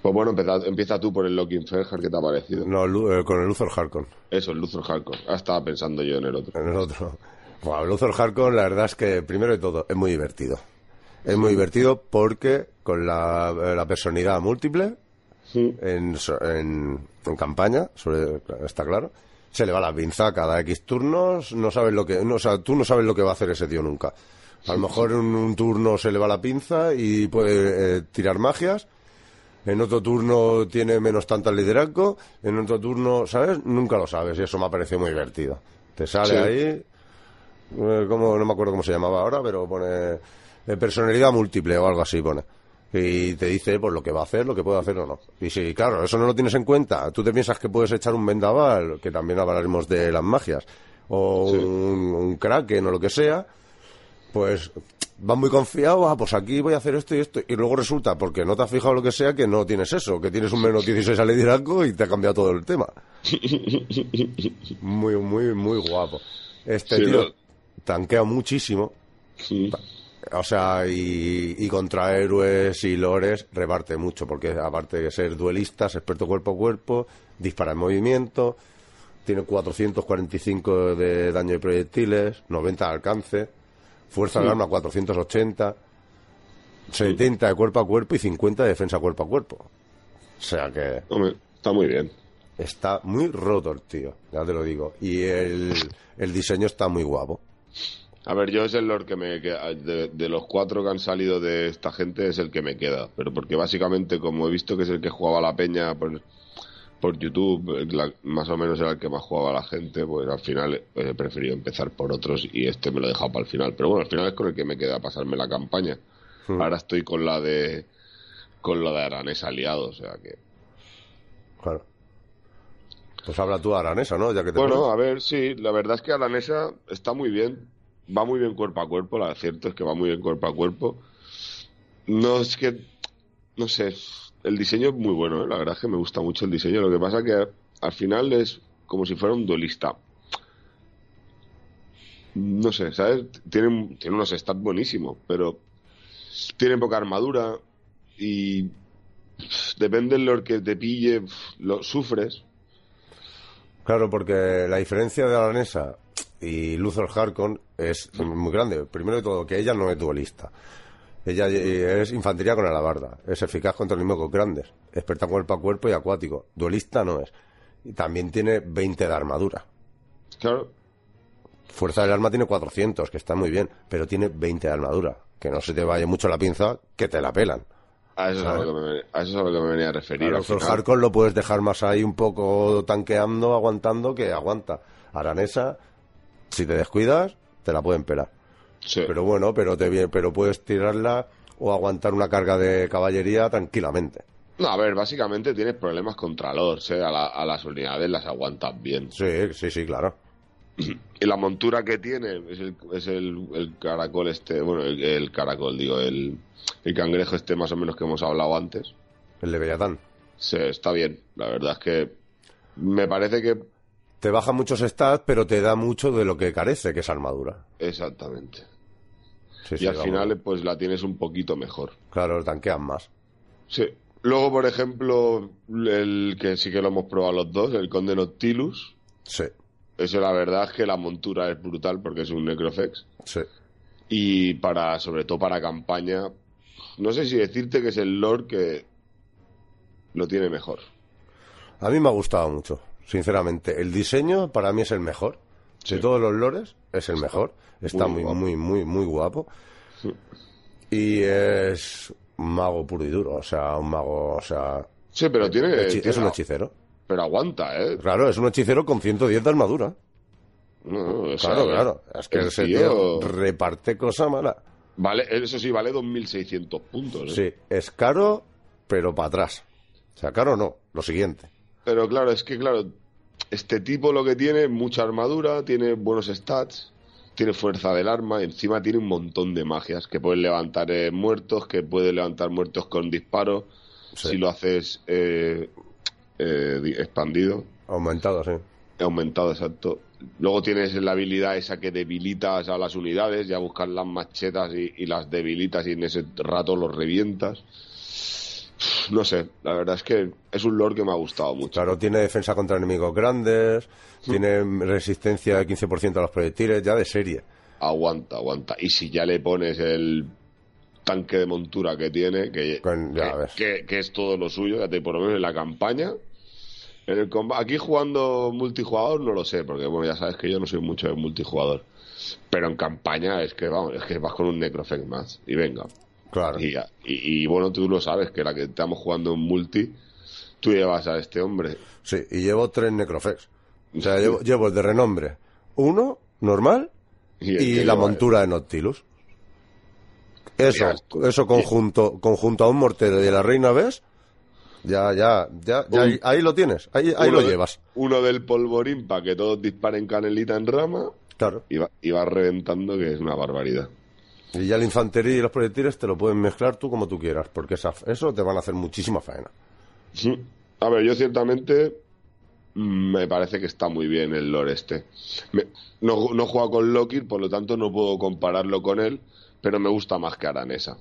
Pues bueno, empieza, empieza tú por el Locking Ferjar, ¿qué te ha parecido? No, Lu- eh, con el Luthor Harkon. Eso, el Luthor Hardcore. Ah, estaba pensando yo en el otro. En el otro. Bueno, Luthor Harkon, la verdad es que, primero de todo, es muy divertido. Es muy divertido porque con la, eh, la personalidad múltiple, Sí. en, en, en campaña, sobre- está claro, se le va la pinza cada X turnos, no sabes lo que, no, o sea, tú no sabes lo que va a hacer ese tío nunca. A lo mejor en un turno se le va la pinza y puede eh, tirar magias, en otro turno tiene menos tantas liderazgo, en otro turno, ¿sabes? Nunca lo sabes y eso me ha parecido muy divertido. Te sale Sí. ahí, eh, como, no me acuerdo cómo se llamaba ahora, pero pone eh, personalidad múltiple o algo así pone. Y te dice pues lo que va a hacer, lo que puede hacer o no. Y si, claro, eso no lo tienes en cuenta, tú te piensas que puedes echar un vendaval, que también hablaremos de las magias, o Sí. un, un kraken o lo que sea, pues vas muy confiado, ah, pues aquí voy a hacer esto y esto, y luego resulta, porque no te has fijado lo que sea, que no tienes eso, que tienes un menos 16 al liderazgo y te ha cambiado todo el tema. Muy, muy, muy guapo. Este Sí, tío ¿no? tanquea muchísimo, Sí. O sea, y, y contra héroes y lores reparte mucho, porque aparte de ser duelista, es experto cuerpo a cuerpo, dispara en movimiento, tiene 445 de daño de proyectiles, 90 de alcance, fuerza de arma 480, 70 de cuerpo a cuerpo y 50 de defensa cuerpo a cuerpo. O sea que Hombre, está muy bien. está muy roto el tío, ya te lo digo. Y el, el diseño está muy guapo. A ver, yo es el Lord que me queda. De, de los cuatro que han salido de esta gente, es el que me queda. Pero porque básicamente, como he visto que es el que jugaba la peña por, por YouTube, la- más o menos era el que más jugaba la gente, pues al final eh, he preferido empezar por otros y este me lo he dejado para el final. Pero bueno, al final es con el que me queda pasarme la campaña. Mm. Ahora estoy con la de. con la de Aranés aliado, o sea que. Claro. Pues habla tú aranesa, ¿no? Ya que te Bueno, pones. a ver, sí, la verdad es que Alanesa está muy bien, va muy bien cuerpo a cuerpo, la cierto es que va muy bien cuerpo a cuerpo. No es que, no sé, el diseño es muy bueno, ¿eh? la verdad es que me gusta mucho el diseño, lo que pasa que al final es como si fuera un duelista. No sé, ¿sabes? Tiene, tiene unos stats buenísimos, pero tiene poca armadura y depende de lo que te pille, lo sufres. Claro, porque la diferencia de Aranesa y Luthor Harkon es muy grande. Primero de todo, que ella no es duelista. Ella eh, es infantería con alabarda. Es eficaz contra enemigos grandes. Experta cuerpo a cuerpo y acuático. Duelista no es. Y también tiene 20 de armadura. Claro, Fuerza del arma tiene 400, que está muy bien. Pero tiene 20 de armadura. Que no se te vaya mucho la pinza, que te la pelan. A eso, es a, lo que me, a eso es a lo que me venía a referir. A al lo puedes dejar más ahí un poco tanqueando, aguantando, que aguanta. Aranesa, si te descuidas, te la pueden pelar. Sí. Pero bueno, pero te pero puedes tirarla o aguantar una carga de caballería tranquilamente. No, a ver, básicamente tienes problemas contra los, ¿eh? a, la- a las unidades las aguantas bien. Sí, sí, sí, claro. Y la montura que tiene es el, es el, el caracol este, bueno, el, el caracol, digo, el, el cangrejo este más o menos que hemos hablado antes. El de Bellatán. Sí, está bien. La verdad es que me parece que... Te baja muchos stats, pero te da mucho de lo que carece, que es armadura. Exactamente. Sí, y sí, al vamos. final pues la tienes un poquito mejor. Claro, tanquean más. Sí. Luego, por ejemplo, el que sí que lo hemos probado los dos, el Conde Noctilus. Sí, Eso la verdad es que la montura es brutal porque es un Necrofex. sí. Y para, sobre todo para campaña, no sé si decirte que es el lore que lo tiene mejor. A mí me ha gustado mucho, sinceramente. El diseño para mí es el mejor. Sí. De todos los lores, es el mejor. Está muy muy, muy, muy, muy guapo. Y es mago puro y duro, o sea, un mago, o sea... Sí, pero tiene... es un hechicero. Pero aguanta, ¿eh? Claro, es un hechicero con 110 de armadura. No, no, o sea, Claro, claro. Es que el ese tío- tío reparte cosa mala. Vale, eso sí, vale 2.600 puntos. ¿eh? Sí, es caro, pero para atrás. O sea, caro no, lo siguiente. Pero claro, es que claro, este tipo lo que tiene es mucha armadura, tiene buenos stats, tiene fuerza del arma, encima tiene un montón de magias, que puedes levantar eh, muertos, que puedes levantar muertos con disparo, Sí. si lo haces eh, eh, di- expandido, Aumentado, sí. aumentado, exacto. Luego tienes la habilidad esa que debilitas a las unidades, ya buscas las machetas y, y las debilitas y en ese rato los revientas. No sé, la verdad es que es un lore que me ha gustado mucho. Claro, tiene defensa contra enemigos grandes, tiene resistencia de 15% a los proyectiles, ya de serie. aguanta, aguanta. Y si ya le pones el tanque de montura que tiene, que, Con- ya que- ves. que- que es todo lo suyo, ya te por lo menos en la campaña. En el Aquí jugando multijugador no lo sé, porque bueno, ya sabes que yo no soy mucho de multijugador. Pero en campaña es que vamos, es que vas con un Necrofect más. Y venga. Claro. Y, ya- y, y, bueno, tú lo sabes, que la que estamos jugando en multi, tú llevas a este hombre. Sí, y llevo tres Necrofex. O sea, llevo, llevo el de renombre. Uno, normal, Y, la montura de Nautilus. Eso, eso conjunto, conjunto a un mortero de la reina ves, ya, ya, ya, ahí, ahí lo tienes, ahí, ahí lo de- llevas. Uno del polvorín para que todos disparen canelita en rama. Claro. y va, y va reventando, que es una barbaridad. Y ya la infantería y los proyectiles te lo pueden mezclar tú como tú quieras, porque esa, eso te van a hacer muchísima faena. Sí. A ver, yo ciertamente mm, me parece que está muy bien el lore este. Me- no, no he jugado con Loki, por lo tanto no puedo compararlo con él, pero me gusta más que Aranesa.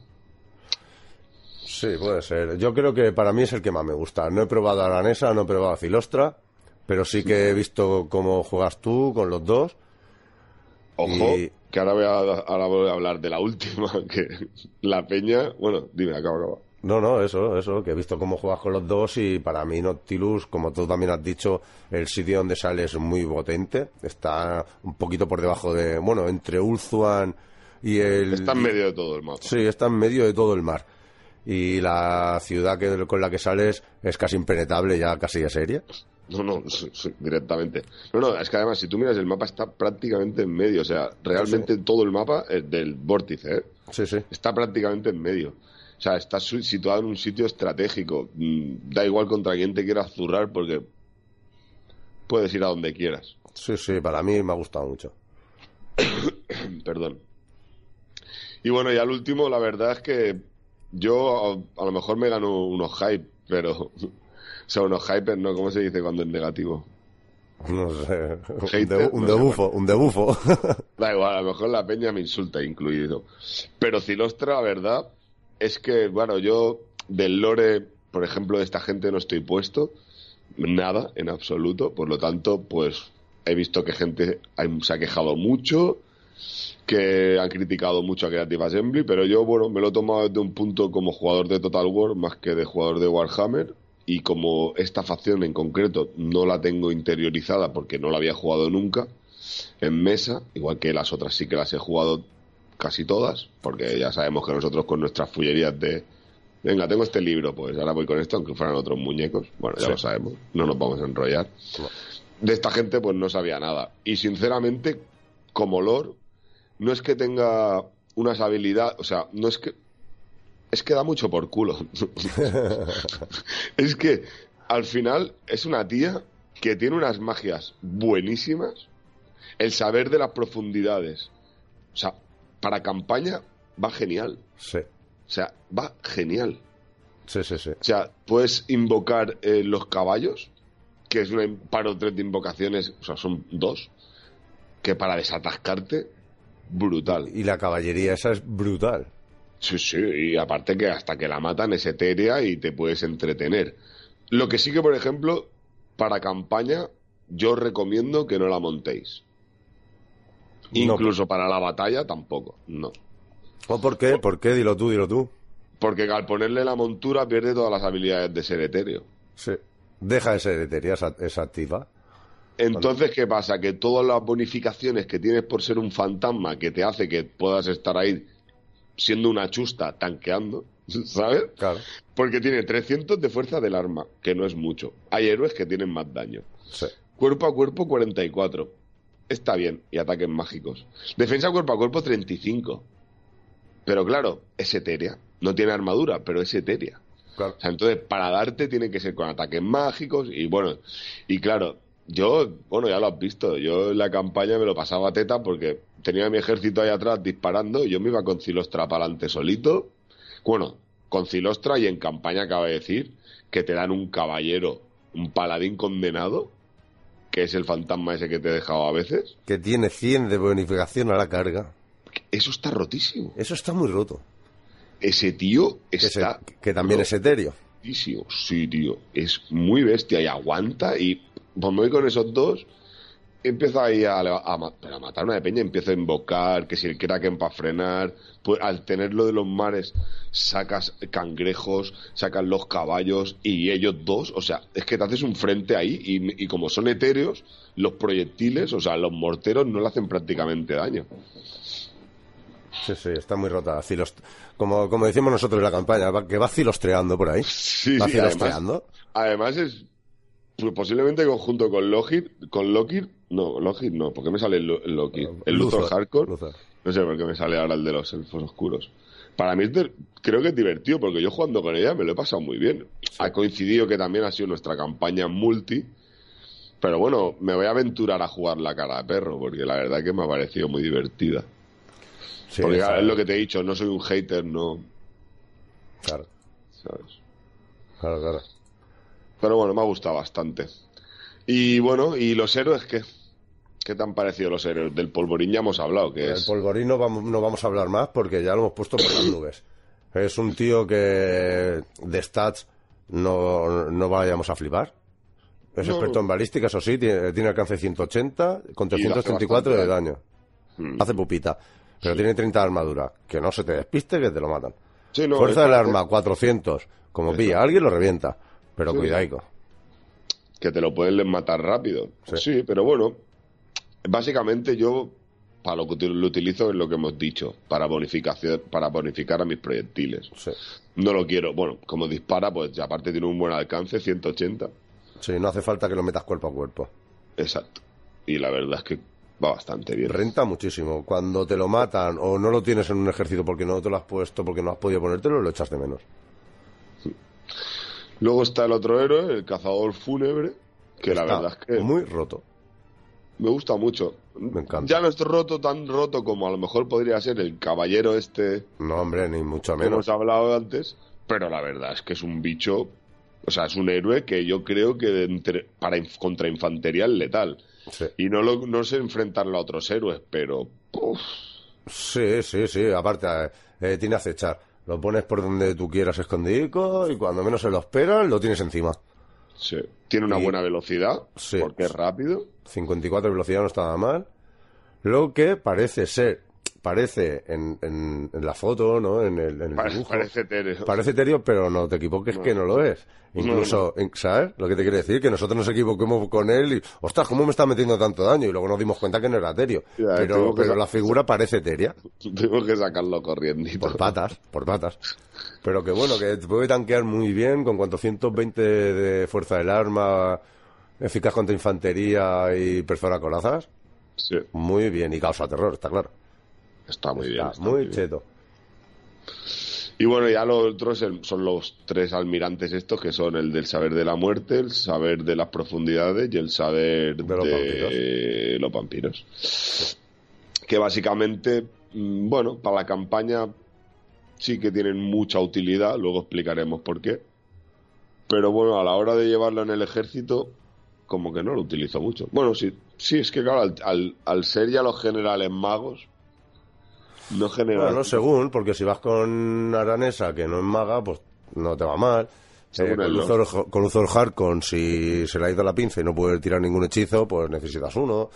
Sí, puede ser. Yo creo que para mí es el que más me gusta. No he probado Aranesa, no he probado a Cilostra, pero sí que he visto cómo juegas tú con los dos. Ojo, Y- que ahora voy, a, ahora voy a hablar de la última, que la peña... Bueno, dime, acaba, acaba. No, no, eso, eso, que he visto cómo juegas con los dos y para mí Nautilus, como tú también has dicho, el sitio donde sale es muy potente. Está un poquito por debajo de, bueno, entre Ulthuan y el... Está en medio de todo el mapa. Sí, está en medio de todo el mar. Y la ciudad que, con la que sales es casi impenetrable, ya casi de serie. No, no, directamente. No, no, es que además, si tú miras el mapa, está prácticamente en medio. O sea, realmente todo el mapa es del vórtice, ¿eh? Sí, sí. está prácticamente en medio. O sea, está situado en un sitio estratégico. Mm, Da igual contra quién te quieras zurrar porque puedes ir a donde quieras. Sí, sí, para mí me ha gustado mucho. Perdón. Y bueno, ya al último, la verdad es que yo a, a lo mejor me gano unos hype, pero... Sea, unos hypers, ¿no? ¿Cómo se dice cuando es negativo? No sé. Un, Hater, de- un no sé. debufo, un debufo. Da igual, a lo mejor la peña me insulta incluido. Pero Cilostra, la verdad, es que, bueno, yo del lore, por ejemplo, de esta gente no estoy puesto. Nada, en absoluto. Por lo tanto, pues he visto que gente se ha quejado mucho, que han criticado mucho a Creative Assembly, pero yo, bueno, me lo he tomado desde un punto como jugador de Total War más que de jugador de Warhammer. Y como esta facción en concreto no la tengo interiorizada porque no la había jugado nunca, en mesa, igual que las otras sí que las he jugado casi todas, porque ya sabemos que nosotros con nuestras fullerías de venga, tengo este libro, pues ahora voy con esto, aunque fueran otros muñecos, bueno, ya Sí. lo sabemos, no nos vamos a enrollar. De esta gente pues no sabía nada. Y sinceramente, como lore, no es que tenga unas habilidades, o sea, no es que es que da mucho por culo. es que al final es una tía que tiene unas magias buenísimas, el saber de las profundidades. O sea, para campaña va genial. Sí, O sea, va genial. sí, sí, sí. O sea, puedes invocar eh, los caballos, que es una paro tres de invocaciones, o sea, son dos, que para desatascarte, brutal. Y la caballería esa es brutal. Sí, sí, y aparte que hasta que la matan es etérea y te puedes entretener. Lo que sí que, por ejemplo, para campaña, yo recomiendo que no la montéis. No. Incluso para la batalla tampoco, no. ¿O por qué? ¿Por qué? Dilo tú, dilo tú. Porque al ponerle la montura pierde todas las habilidades de ser etéreo. Sí. Deja de ser etérea esa activa. Entonces, ¿qué pasa? Que todas las bonificaciones que tienes por ser un fantasma que te hace que puedas estar ahí siendo una chusta tanqueando, ¿sabes? Claro. Porque tiene 300 de fuerza del arma, que no es mucho. Hay héroes que tienen más daño. Sí. Cuerpo a cuerpo 44. Está bien. Y ataques mágicos. Defensa cuerpo a cuerpo 35. Pero claro, es etérea. No tiene armadura, pero es etérea. Claro. O sea, entonces, para darte tiene que ser con ataques mágicos y bueno, y claro, yo, bueno, ya lo has visto, yo en la campaña me lo pasaba teta porque tenía mi ejército ahí atrás disparando y yo me iba con Cilostra para adelante solito. Bueno, con Cilostra y en campaña acaba de decir que te dan un caballero, un paladín condenado, que es el fantasma ese que te he dejado a veces. Que tiene 100 de bonificación a la carga. Eso está rotísimo. Eso está muy roto. Ese tío Que, se- está que también es etéreo. Sí, tío. Es muy bestia y aguanta. Y pues me voy con esos dos. Empiezo ahí a, a, a matar una de peña. Empiezo a invocar que si el Kraken para frenar. Pues al tenerlo de los mares, sacas cangrejos, sacas los caballos y ellos dos. O sea, es que te haces un frente ahí. Y, y como son etéreos, los proyectiles, o sea, los morteros no le hacen prácticamente daño. Sí, sí, está muy rota. Cilos- Como, como decimos nosotros en la campaña, que va cilostreando por ahí. Sí, va sí, además. Además es pues, posiblemente conjunto con Lockheed, con Lockheed, no, Lockheed no, porque me sale el, el Lockheed, el Luthor, Hardcore, Luthor. no sé por qué me sale ahora el de los elfos oscuros. Para mí es de- creo que es divertido porque yo jugando con ella me lo he pasado muy bien. Ha coincidido que también ha sido nuestra campaña multi, pero bueno, me voy a aventurar a jugar la cara de perro porque la verdad que me ha parecido muy divertida. Sí, porque está- es lo que te he dicho, no soy un hater, no, Claro, ¿sabes? claro, claro. Pero bueno, me ha gustado bastante. Y bueno, ¿y los héroes qué? ¿Qué te han parecido los héroes? Del polvorín ya hemos hablado, que El es... polvorín no vamos, no vamos a hablar más porque ya lo hemos puesto por las nubes. Es un tío que de stats no, no vayamos a flipar. Es No, experto en balística, eso sí, tiene, tiene alcance 180 con Y le hace 334 de daño. Mm. Hace pupita. Pero tiene 30 de armadura. Que no se te despiste, que te lo matan. Sí, no, Fuerza del arma, 400. Como pilla alguien, lo revienta. Pero Sí. cuidaico. Que te lo pueden matar rápido. Sí. Sí. pero bueno, básicamente yo para lo que lo utilizo es lo que hemos dicho, para bonificación, para bonificar a mis proyectiles. Sí. No lo quiero, bueno, como dispara, pues aparte tiene un buen alcance, 180. Sí, no hace falta que lo metas cuerpo a cuerpo. Exacto. Y la verdad es que va bastante bien. Renta muchísimo. Cuando te lo matan o no lo tienes en un ejército porque no te lo has puesto, porque no has podido ponértelo, lo echas de menos. Luego está el otro héroe, el cazador fúnebre, que la verdad es que Muy roto. me gusta mucho. Me encanta. Ya no es roto, tan roto como a lo mejor podría ser el caballero este No, hombre, ni mucho que menos. hemos hablado antes, pero la verdad es que es un bicho, o sea, es un héroe que yo creo que entre- para contra infantería es letal. Sí. Y no, lo, no sé enfrentarlo a otros héroes, pero... uf, sí, sí, sí. Aparte, eh, eh, tiene acechar. Lo pones por donde tú quieras escondidico y cuando menos se lo esperas, lo tienes encima. sí. Tiene una Y- buena velocidad, Sí. porque es rápido. 54 de velocidad no está nada mal. Lo que parece ser, parece en, en, en la foto, ¿no? En el, en el Pare- dibujo. parece etéreo. Parece etéreo, pero no te equivoques que no lo es. Incluso, en- ¿sabes? Lo que te quiere decir, que nosotros nos equivoquemos con él y, ostras, ¿cómo me está metiendo tanto daño? Y luego nos dimos cuenta que no era etéreo. Ya, pero pero la figura parece etérea. Tengo que sacarlo corriendo. Por patas, por patas. Pero que bueno, que te puede tanquear muy bien con 420 de fuerza del arma, eficaz contra infantería y perfora corazas. Sí, Muy bien, y causa terror, está claro. Está muy bien. Está muy cheto. Y bueno, ya los otros son los tres almirantes estos, que son el del saber de la muerte, el saber de las profundidades y el saber De los de los vampiros. Que básicamente, mm, bueno, para la campaña sí que tienen mucha utilidad, luego explicaremos por qué. Pero bueno, a la hora de llevarlo en el ejército, como que no lo utilizo mucho. Bueno, sí, sí es que claro, al, al- al ser ya los generales magos, no generan... Bueno, según, porque si vas con Aranesa, que no es maga, pues no te va mal. Eh, con, Luthor Harkon, si se le ha ido la pinza y no puede tirar ningún hechizo, pues necesitas uno.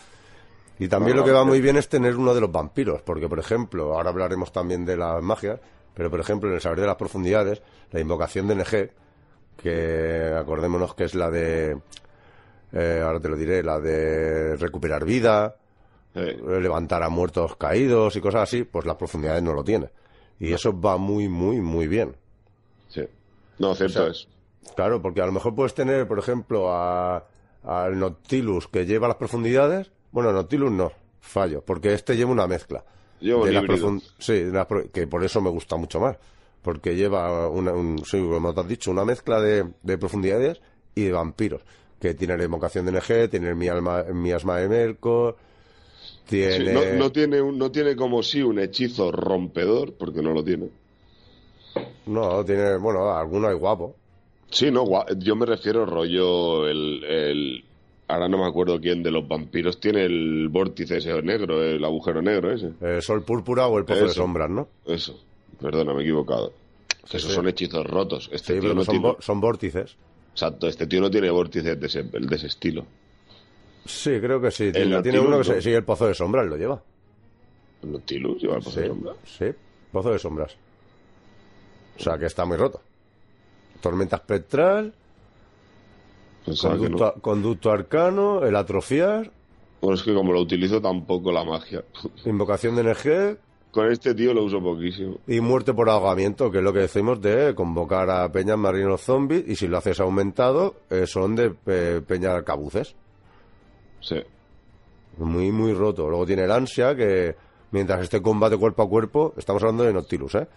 Y también No, lo que va muy bien es tener uno de los vampiros, porque por ejemplo, ahora hablaremos también de las magias, pero por ejemplo, en el saber de las profundidades, la invocación de NG, que acordémonos que es la de, eh, ahora te lo diré, la de recuperar vida, Levantar a muertos caídos y cosas así, pues las profundidades no lo tiene. Y eso va muy, muy, muy bien. Sí. No, cierto O sea, es. Claro, porque a lo mejor puedes tener, por ejemplo, a- al Nautilus que lleva las profundidades. Bueno, Nautilus no, fallo, porque este lleva una mezcla. Lleva un las Sí, de las pro- que por eso me gusta mucho más. Porque lleva, una, un, sí, como te has dicho, una mezcla de, de profundidades y de vampiros. Que tiene la invocación de NG, tiene el miasma, miasma de Sí, no, no tiene un- no tiene como sí un hechizo rompedor, porque no lo tiene. No, tiene, bueno, alguno hay guapo. Sí, no, gua- yo me refiero rollo el, el- Ahora no me acuerdo quién de los vampiros tiene el vórtice ese negro, el agujero negro ese. El sol púrpura o el pozo de sombras, ¿no? Eso, perdona, me he equivocado. Sí, Esos sí. son hechizos rotos. Este Sí, tío no son, tiene... son vórtices. Exacto, este tío no tiene vórtices de ese, de ese estilo. Sí, creo que sí. Tiene, El tiene Nautilus uno que se, sí, el pozo de sombras lo lleva. ¿El Nautilus lleva el pozo Sí, de sombra? sí, pozo de sombras. O sea, que está muy roto. Tormenta espectral, conducto, no. conducto arcano, el atrofiar, Bueno, es que como lo utilizo tampoco la magia. invocación de energía Con este tío lo uso poquísimo. y muerte por ahogamiento, que es lo que decimos de convocar a peñas marinos zombies y si lo haces aumentado, eh, son de eh, peñas arcabuces. Sí. Muy, muy roto. Luego tiene el ansia, que mientras esté en combate cuerpo a cuerpo, estamos hablando de Nautilus, ¿eh?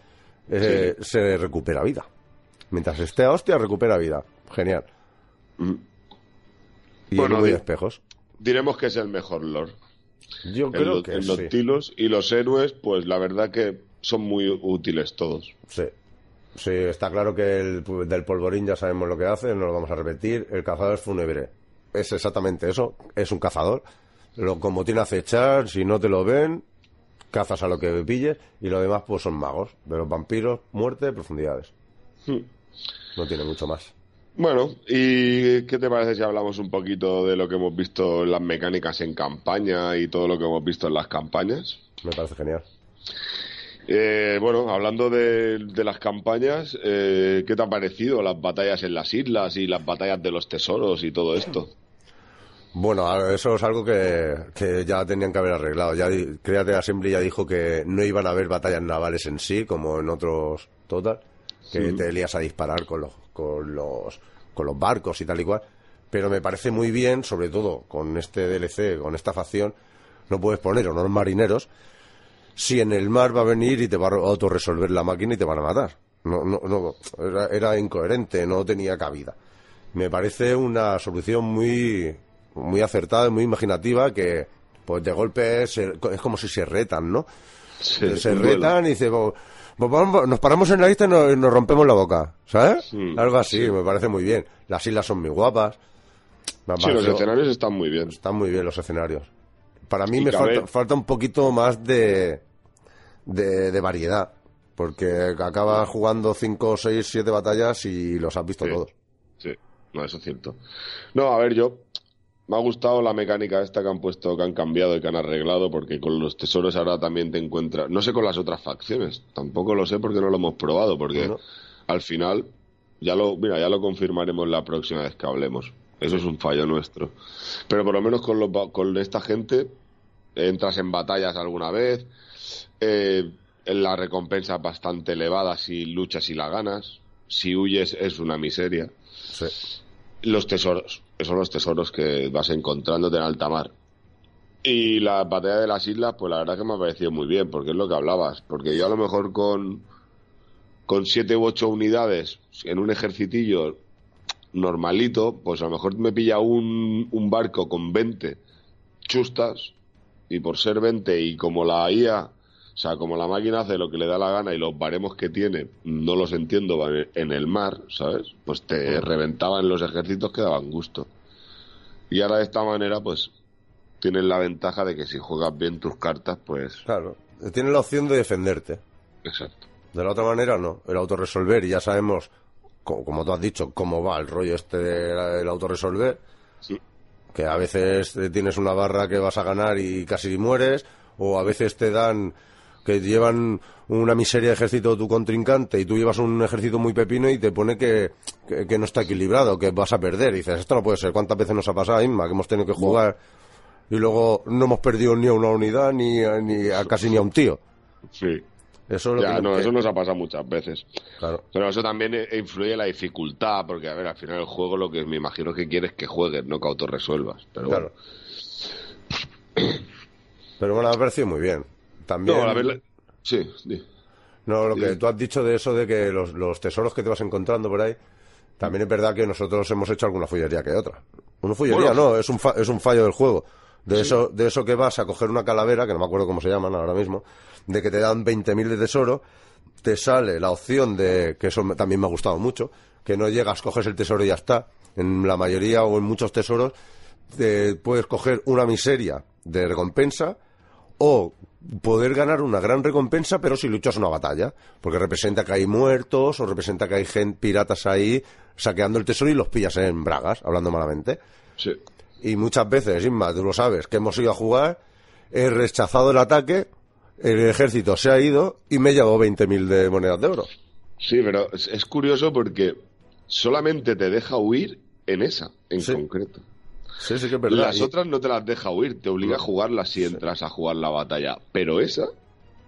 Eh, Se recupera vida. Mientras esté a hostia, recupera vida. Genial. Mm. Y Bueno, espejos. Diremos que es el mejor lore. Yo El, creo que el sí. Nautilus y los héroes, pues la verdad que son muy útiles todos. sí. Sí, está claro que el del polvorín ya sabemos lo que hace, no lo vamos a repetir. El cazador fúnebre es exactamente eso, es un cazador. Lo, como tiene acechar, si no te lo ven, cazas a lo que pilles y lo demás pues son magos. De los vampiros, muerte, profundidades. Hmm. No tiene mucho más. Bueno, ¿y qué te parece si hablamos un poquito de lo que hemos visto en las mecánicas en campaña y todo lo que hemos visto en las campañas? Me parece genial. Eh, bueno, hablando de, de las campañas, eh, ¿qué te ha parecido las batallas en las islas y las batallas de los tesoros y todo esto? Bueno, eso es algo que, que ya tenían que haber arreglado. Ya Create Assembly ya dijo que no iban a haber batallas navales en sí, como en otros Total, que te lías a disparar con los, con los con los barcos y tal y cual. Pero me parece muy bien, sobre todo con este DLC, con esta facción, no puedes poner unos marineros si en el mar va a venir y te va a autorresolver la máquina y te van a matar. No, no, no, era, era incoherente, no tenía cabida. Me parece una solución muy, muy acertada y muy imaginativa que, pues de golpe se- es como si se retan, ¿no? Sí, se retan y dice, "Pues, pues vamos- nos paramos en la lista y nos, rompemos la boca, ¿sabes? Algo así, me parece muy bien. Las islas son muy guapas. Sí, los escenarios están muy bien. están muy bien los escenarios. Para mí Y me falta, falta un poquito más de, de, de variedad. Porque acabas jugando 5, 6, 7 batallas y los has visto todos. Sí, no, eso es cierto. No, a ver, yo me ha gustado la mecánica esta que han puesto, que han cambiado y que han arreglado, porque con los tesoros ahora también te encuentras. No sé con las otras facciones, tampoco lo sé porque no lo hemos probado, porque al final ya lo, mira, ya lo confirmaremos la próxima vez que hablemos. Eso es un fallo nuestro. Pero por lo menos con, los con esta gente entras en batallas alguna vez. Eh, la recompensa es bastante elevada si luchas y la ganas. Si huyes es una miseria. Sí. Los tesoros, esos son los tesoros que vas encontrándote en alta mar. Y la batalla de las islas, pues la verdad que me ha parecido muy bien, porque es lo que hablabas. Porque yo a lo mejor con, con siete u ocho unidades en un ejercitillo normalito, pues a lo mejor me pilla un, un barco con 20 chustas, y por ser 20 y como la IA, o sea, como la máquina hace lo que le da la gana y los baremos que tiene no los entiendo en el mar, ¿sabes? Pues te reventaban los ejércitos que daban gusto. Y ahora de esta manera, pues tienes la ventaja de que si juegas bien tus cartas, pues... Claro. Tienes la opción de defenderte. Exacto. De la otra manera, no. El autorresolver, y ya sabemos, co- como, tú has dicho, cómo va el rollo este del autorresolver. Sí. Que a veces eh, tienes una barra que vas a ganar y casi mueres, o a veces te dan que llevan una miseria de ejército tu contrincante y tú llevas un ejército muy pepino y te pone que, que, que no está equilibrado, que vas a perder. Y dices, esto no puede ser. ¿Cuántas veces nos ha pasado, Inma, que hemos tenido que jugar y luego no hemos perdido ni a una unidad ni, a- ni a casi ni a un tío? Sí. Eso, es lo Ya, que- no, que- eso nos ha pasado muchas veces. Claro. Pero eso también eh, influye en la dificultad, porque a ver, al final el juego lo que me imagino que quieres que juegues, no que autorresuelvas. Pero Claro. bueno. Pero bueno, me ha parecido muy bien. También. No, la verdad. Sí, di. No, lo Sí. que tú has dicho de eso de que los, los tesoros que te vas encontrando por ahí, también es verdad que nosotros hemos hecho alguna follería que otra. Una follería, Bueno. no, es un, fa- es un fallo del juego. De, eso, de eso que vas a coger una calavera, que no me acuerdo cómo se llaman ahora mismo, de que te dan 20.000 de tesoro, te sale la opción de, que eso también me ha gustado mucho, que no llegas, coges el tesoro y ya está. En la mayoría o en muchos tesoros te puedes coger una miseria de recompensa o poder ganar una gran recompensa, pero si luchas una batalla, porque representa que hay muertos o representa que hay gente, piratas ahí saqueando el tesoro y los pillas en bragas, hablando malamente. Sí. Y muchas veces, Inma, tú lo sabes, que hemos ido a jugar, he rechazado el ataque, el ejército se ha ido y me he llevado 20.000 de monedas de oro. Sí, pero es, curioso porque solamente te deja huir en esa, en Sí. concreto. Sí, sí que es verdad. Las Y- otras no te las deja huir, te obliga a jugarlas si entras a jugar la batalla. Pero esa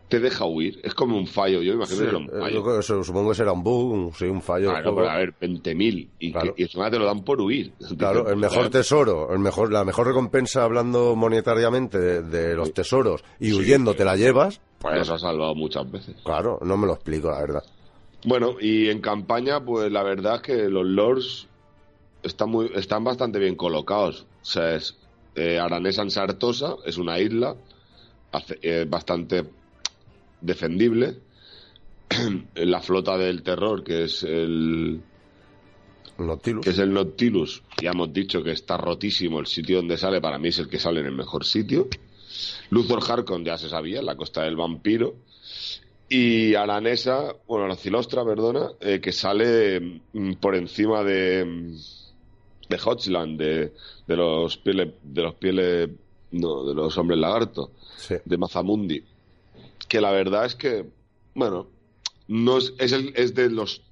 te deja huir. Es como un fallo, yo me imagino sí, que era un eh, fallo. supongo que será un bug, un, sí, un fallo. Claro, pero a ver, 20.000 y, Claro. que- y encima te lo dan por huir. Claro, el mejor tesoro, el mejor, la mejor recompensa hablando monetariamente de, de los tesoros y huyendo te la llevas, Pues nos ha salvado muchas veces. claro, no me lo explico, la verdad. Bueno, y en campaña, pues la verdad es que los lords están, muy, están bastante bien colocados. O sea, es eh, Aranesa en Sartosa, es una isla hace- eh, bastante defendible. la flota del terror, que es el Nautilus. que es el Nautilus, ya hemos dicho que está rotísimo el sitio donde sale, para mí es el que sale en el mejor sitio. Luthor Harkon ya se sabía, la costa del vampiro. Y Aranesa, bueno, la Cilostra, perdona, eh, que sale mm, por encima de, mm, de Hodgland, de, de los pieles, de los pieles, no, de los hombres lagarto, Sí. de Mazamundi. Que la verdad es que, bueno, no es, es, el, es de los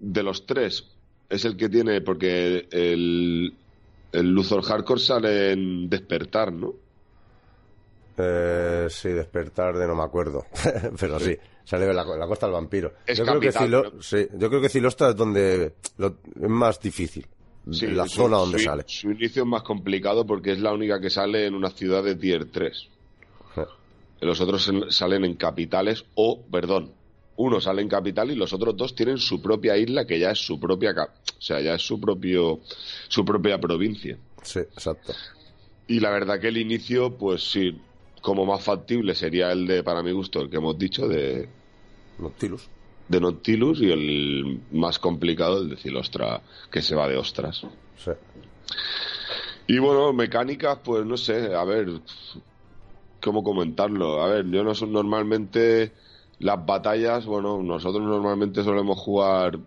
de los tres es el que tiene porque el el Luthor Hardcore sale en Despertar, ¿no? Eh, sí, despertar de no me acuerdo, pero sí, sale de la, la costa del vampiro. Es yo, creo que Cilo- sí, yo creo que Cilostra es donde lo- es más difícil, la su- zona donde su- sale. Su inicio es más complicado porque es la única que sale en una ciudad de tier 3. Los otros en- salen en capitales o, perdón, uno sale en capital y los otros dos tienen su propia isla que ya es su propia, o sea, ya es su propio su propia provincia. Sí, exacto. Y la verdad que el inicio, pues sí, como más factible sería el de, para mi gusto, el que hemos dicho de, Nautilus. De Nautilus y el más complicado, el de Cilostra, que se va de ostras. Sí. Y bueno, mecánicas, pues no sé, a ver, ¿cómo comentarlo? A ver, yo no son normalmente las batallas, bueno, nosotros normalmente solemos jugar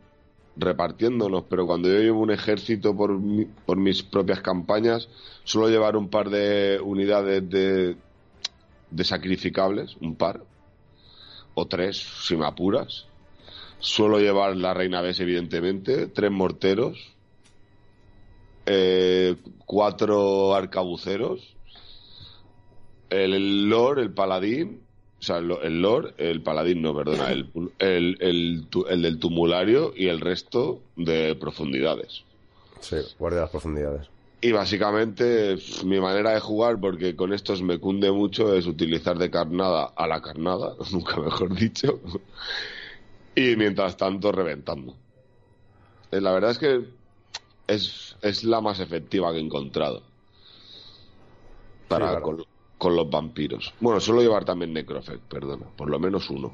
repartiéndonos, pero cuando yo llevo un ejército por, mi- por mis propias campañas, suelo llevar un par de unidades de, de sacrificables, un par, o tres, si me apuras. Suelo llevar la reina Bes, evidentemente, tres morteros, eh, cuatro arcabuceros, el, Lord, el paladín, o sea, el, el Lord, el paladín no, perdona, el, el, el, el del tumulario y el resto de profundidades. Sí, guardia de las profundidades. Y básicamente mi manera de jugar, porque con estos me cunde mucho, es utilizar de carnada a la carnada, nunca mejor dicho, y mientras tanto reventando. Eh, La verdad es que es, es la más efectiva que he encontrado para claro. con, con los vampiros. Bueno, suelo llevar también Necrofect, perdona, por lo menos uno.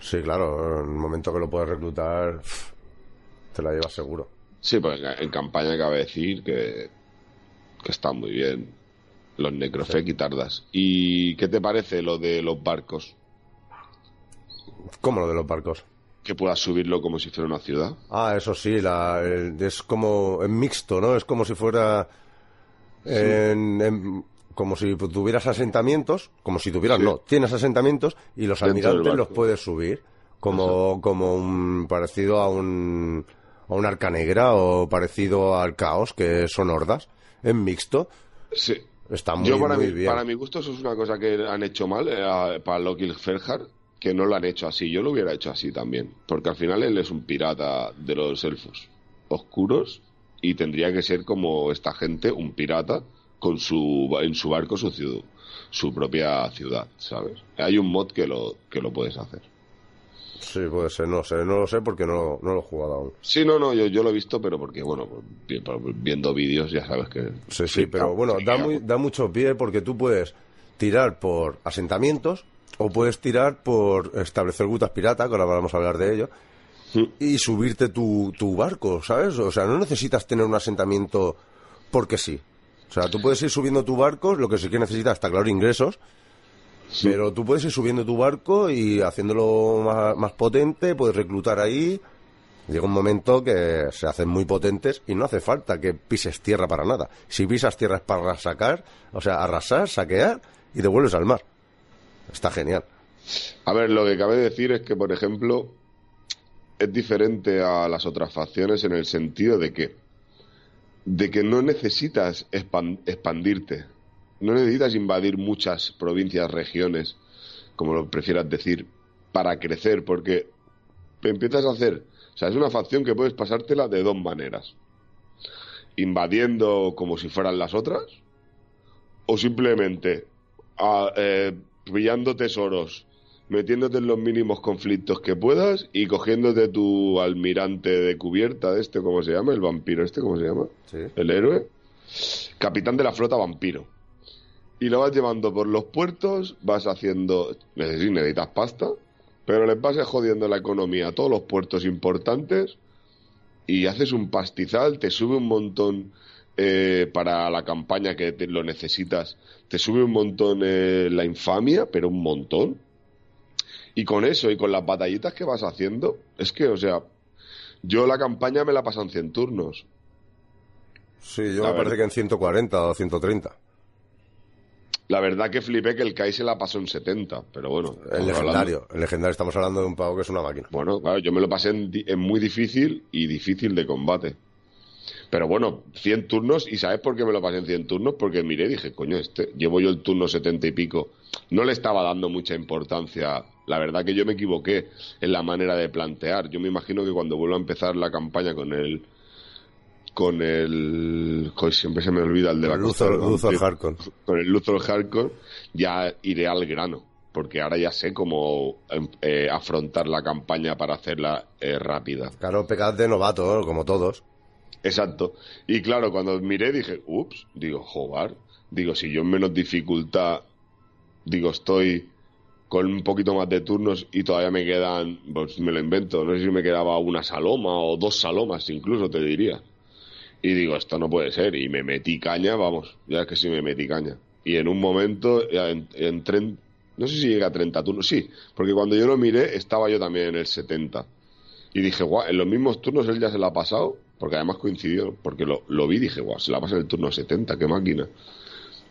Sí, claro, en el momento que lo puedes reclutar, te la llevas seguro. Sí, pues en, campaña cabe decir que, que están muy bien los Necrofect y tardas. ¿Y qué te parece lo de los barcos? ¿Cómo lo de los barcos? Que puedas subirlo como si fuera una ciudad. Ah, eso sí, la, el- es como en mixto, ¿no? Es como si fuera en- en- como si tuvieras asentamientos, como si tuvieras, Sí. no, tienes asentamientos y los Dentro almirantes los puedes subir, como, como un parecido a un a un arca negra o parecido al caos, que son hordas, en mixto. Sí. Está muy, Yo para, muy mi, bien. para mi gusto eso es una cosa que han hecho mal eh, para Loki Ferhard, que no lo han hecho así. Yo lo hubiera hecho así también, porque al final él es un pirata de los elfos oscuros y tendría que ser como esta gente, un pirata con su en su barco su ciudad, su propia ciudad, ¿sabes? Hay un mod que lo que lo puedes hacer. Sí, puede ser, no sé, no lo sé porque no, no lo he jugado aún. Sí, no, no, yo, yo lo he visto, pero porque, bueno, vi- viendo vídeos ya sabes que... Sí, sí, pero bueno, da, muy, da mucho pie porque tú puedes tirar por asentamientos o puedes tirar por establecer rutas pirata, que ahora vamos a hablar de ello, y subirte tu, tu barco, ¿sabes? O sea, no necesitas tener un asentamiento porque sí. O sea, tú puedes ir subiendo tu barco, lo que sí que necesitas, está claro, ingresos, pero tú puedes ir subiendo tu barco y haciéndolo más, más potente, puedes reclutar ahí. Llega un momento que se hacen muy potentes y no hace falta que pises tierra para nada. Si pisas tierra es para sacar, o sea, arrasar, saquear y devuelves al mar. Está genial. A ver, lo que cabe decir es que, por ejemplo, es diferente a las otras facciones en el sentido de que de que no necesitas expan- expandirte, no necesitas invadir muchas provincias, regiones, como lo prefieras decir, para crecer, porque empiezas a hacer, o sea, es una facción que puedes pasártela de dos maneras, invadiendo como si fueran las otras, o simplemente a- eh, pillando tesoros, metiéndote en los mínimos conflictos que puedas y cogiéndote tu almirante de cubierta de este, ¿cómo se llama? El vampiro este, ¿cómo se llama? Sí. El héroe. Capitán de la flota vampiro. Y lo vas llevando por los puertos, vas haciendo... Necesitas, necesitas pasta, pero le vas jodiendo la economía a todos los puertos importantes y haces un pastizal, te sube un montón eh, para la campaña que te- lo necesitas, te sube un montón eh, la infamia, pero un montón. Y con eso y con las batallitas que vas haciendo, es que, o sea, yo la campaña me la paso en 100 turnos. Sí, yo La me parece que en 140 o 130. La verdad que flipé que el Kai se la pasó en 70, pero bueno. El legendario. hablando- El legendario, estamos hablando de un pavo que es una máquina. Bueno, claro, yo me lo pasé en muy difícil y difícil de combate. Pero bueno, 100 turnos, ¿y sabes por qué me lo pasé en 100 turnos? Porque miré y dije, coño, este, llevo yo el turno 70 y pico. No le estaba dando mucha importancia. La verdad que yo me equivoqué en la manera de plantear. Yo me imagino que cuando vuelva a empezar la campaña con el. Con el. joder, siempre se me olvida el de la costa Luthor, del Luthor vampiro Harkon. con el Luthor Hardcore ya iré al grano, porque ahora ya sé cómo em, eh, afrontar la campaña para hacerla eh, rápida. Claro, pecad de novato, ¿no? como todos. Exacto. Y claro, cuando miré dije, ups, digo, joder, digo, si yo en menos dificultad, digo, estoy con un poquito más de turnos y todavía me quedan, pues me lo invento, no sé si me quedaba una saloma o dos salomas incluso, te diría. Y digo, esto no puede ser. Y me metí caña, vamos, ya es que sí me metí caña. Y en un momento en- en- no sé si llega a 30 turnos, sí, porque cuando yo lo miré estaba yo también en el 70. Y dije, guau, en los mismos turnos él ya se la ha pasado, porque además coincidió, porque lo, lo vi y dije, guau, se la pasa en el turno 70, qué máquina.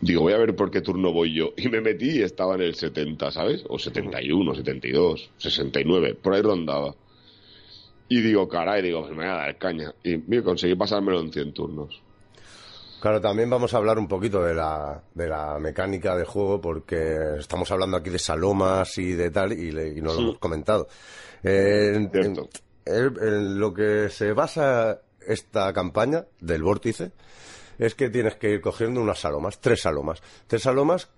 Digo, voy a ver por qué turno voy yo. Y me metí y estaba en el 70, ¿sabes? O 71, 72, 69, por ahí rondaba. Y digo, caray, digo, me voy a dar caña. Y mira, conseguí pasármelo en 100 turnos. Claro, también vamos a hablar un poquito de la, de la mecánica de juego porque estamos hablando aquí de salomas y de tal y, le- y no lo Sí. hemos comentado. Eh, en- Cierto. en- en lo que se basa esta campaña del vórtice es que tienes que ir cogiendo unas salomas, tres salomas. Tres salomas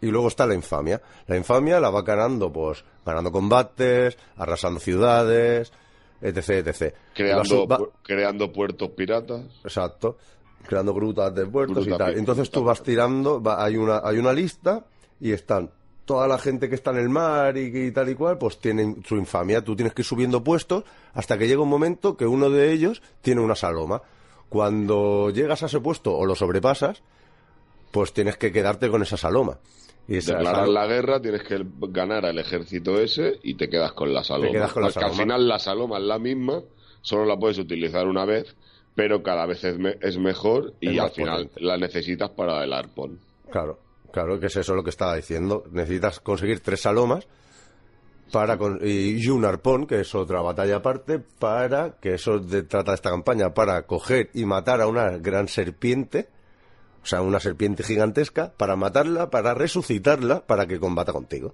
y luego está la infamia. La infamia la va ganando, pues, ganando combates, arrasando ciudades, etc, etc. Creando, Va- pu- creando puertos piratas. Exacto. Creando grutas de puertos y tal. Entonces tú vas tirando, va- hay una hay una lista y están toda la gente que está en el mar y, y tal y cual, pues tienen su infamia. Tú tienes que ir subiendo puestos hasta que llega un momento que uno de ellos tiene una saloma. Cuando llegas a ese puesto o lo sobrepasas, pues tienes que quedarte con esa saloma. Y esa Declarar la guerra, tienes que ganar al ejército ese y te quedas con la saloma. quedas con la Porque al final la saloma es la misma, solo la puedes utilizar una vez, pero cada vez es, me- es mejor y Es al final potente. la necesitas para el arpón. Claro, claro, que es eso lo que estaba diciendo. Necesitas conseguir tres salomas para con- y, un arpón, que es otra batalla aparte, para que eso de- trata esta campaña, para coger y matar a una gran serpiente. O sea, una serpiente gigantesca para matarla, para resucitarla, para que combata contigo.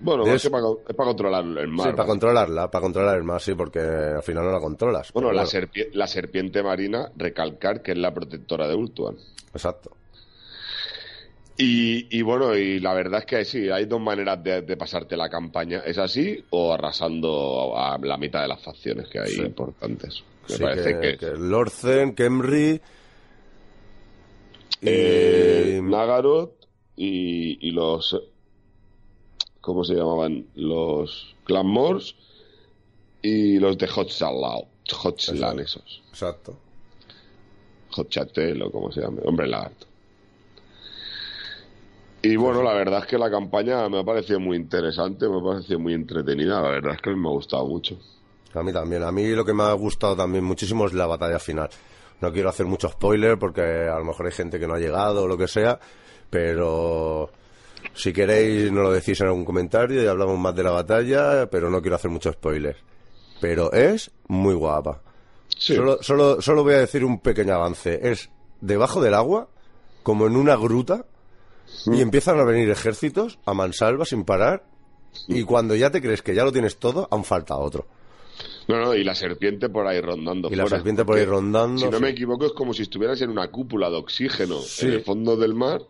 Bueno, es, para, es para controlar el mar. sí, para ¿vale? controlarla, para controlar el mar, sí, porque al final no la controlas. Bueno, la, serpie- la serpiente marina, recalcar que es la protectora de Ultuan. Exacto. Y, y bueno, y la verdad es que sí, hay dos maneras de, de pasarte la campaña. ¿Es así o arrasando a la mitad de las facciones que hay Sí. importantes? Me Sí, parece que, que Lorzen, Kemri y... eh, Nagaroth y, y los... ¿Cómo se llamaban? Los Clammores y los de Hotshalao. Hotslan Exacto. esos. Exacto. Hotchatel o como se llame. Hombre lagarto. Y bueno, la verdad es que la campaña me ha parecido muy interesante, me ha parecido muy entretenida. La verdad es que me ha gustado mucho. A mí también. A mí lo que me ha gustado también muchísimo es la batalla final. No quiero hacer mucho spoiler porque a lo mejor hay gente que no ha llegado o lo que sea, pero si queréis nos lo decís en algún comentario y hablamos más de la batalla, pero no quiero hacer mucho spoiler. Pero es muy guapa. Sí. Solo, solo, solo voy a decir un pequeño avance. Es debajo del agua, como en una gruta, y empiezan a venir ejércitos a mansalva sin parar, y cuando ya te crees que ya lo tienes todo, aún falta otro. No, no, y la serpiente por ahí rondando. Y la serpiente por ahí rondando, Si no sí. me equivoco, es como si estuvieras en una cúpula de oxígeno en el fondo del mar,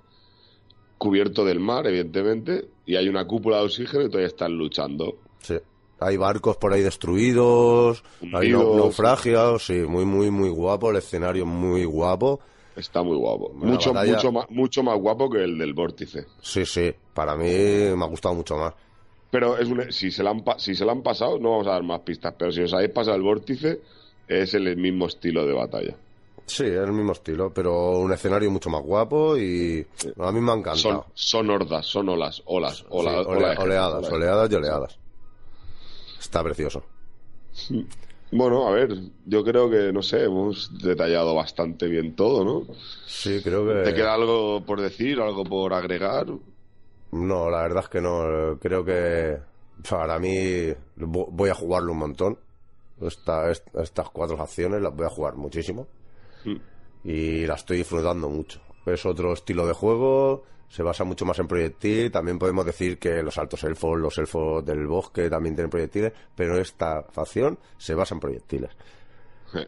cubierto del mar, evidentemente, y hay una cúpula de oxígeno y todavía están luchando. Sí. Hay barcos por ahí destruidos, hay naufragios, sí, muy, muy, muy guapo, el escenario muy guapo. Está muy guapo. Una mucho, batalla- mucho, más, mucho más guapo que el del vórtice. Sí, sí, para mí me ha gustado mucho más. Pero es un- si, se la han, si se la han pasado, no vamos a dar más pistas, pero si os habéis pasado el vórtice, es el mismo estilo de batalla. Sí, es el mismo estilo, pero un escenario mucho más guapo y a mí me ha Son, encantado. son hordas, son olas, olas, olas, ole- olas. oleadas, oleadas y oleadas. Está precioso. Bueno, a ver, yo creo que, no sé, hemos detallado bastante bien todo, ¿no? Sí, creo que... ¿Te queda algo por decir, algo por agregar? No, la verdad es que no. Creo que para mí vo- voy a jugarlo un montón. Esta- est- estas cuatro acciones las voy a jugar muchísimo. Mm. Y la estoy disfrutando mucho. Es otro estilo de juego, se basa mucho más en proyectil. También podemos decir que los altos elfos, los elfos del bosque también tienen proyectiles, pero esta facción se basa en proyectiles.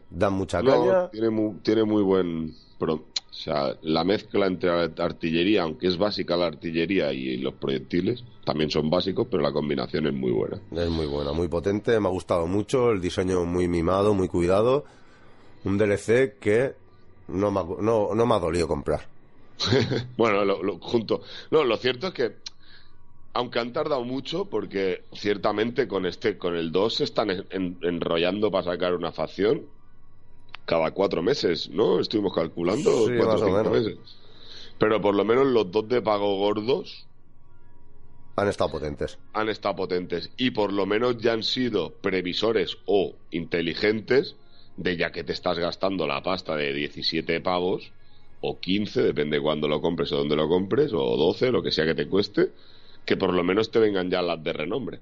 Dan mucha No, caña. tiene muy, tiene muy buen... pro- o sea, la mezcla entre artillería, aunque es básica la artillería y los proyectiles, también son básicos, pero la combinación es muy buena. Es muy buena, muy potente, me ha gustado mucho, el diseño muy mimado, muy cuidado. Un DLC que no me ha, no, no me ha dolido comprar. Bueno, lo, lo- junto. No, lo cierto es que, aunque han tardado mucho, porque ciertamente con este, con el 2 se están en- en- enrollando para sacar una facción cada cuatro meses, ¿no? Estuvimos calculando Sí, cuatro o cinco meses. Pero por lo menos los dos de pago gordos Han estado potentes. han estado potentes y por lo menos ya han sido previsores o inteligentes de ya que te estás gastando la pasta de 17 pavos o 15, depende cuándo lo compres o dónde lo compres, o 12, lo que sea que te cueste, que por lo menos te vengan ya las de renombre.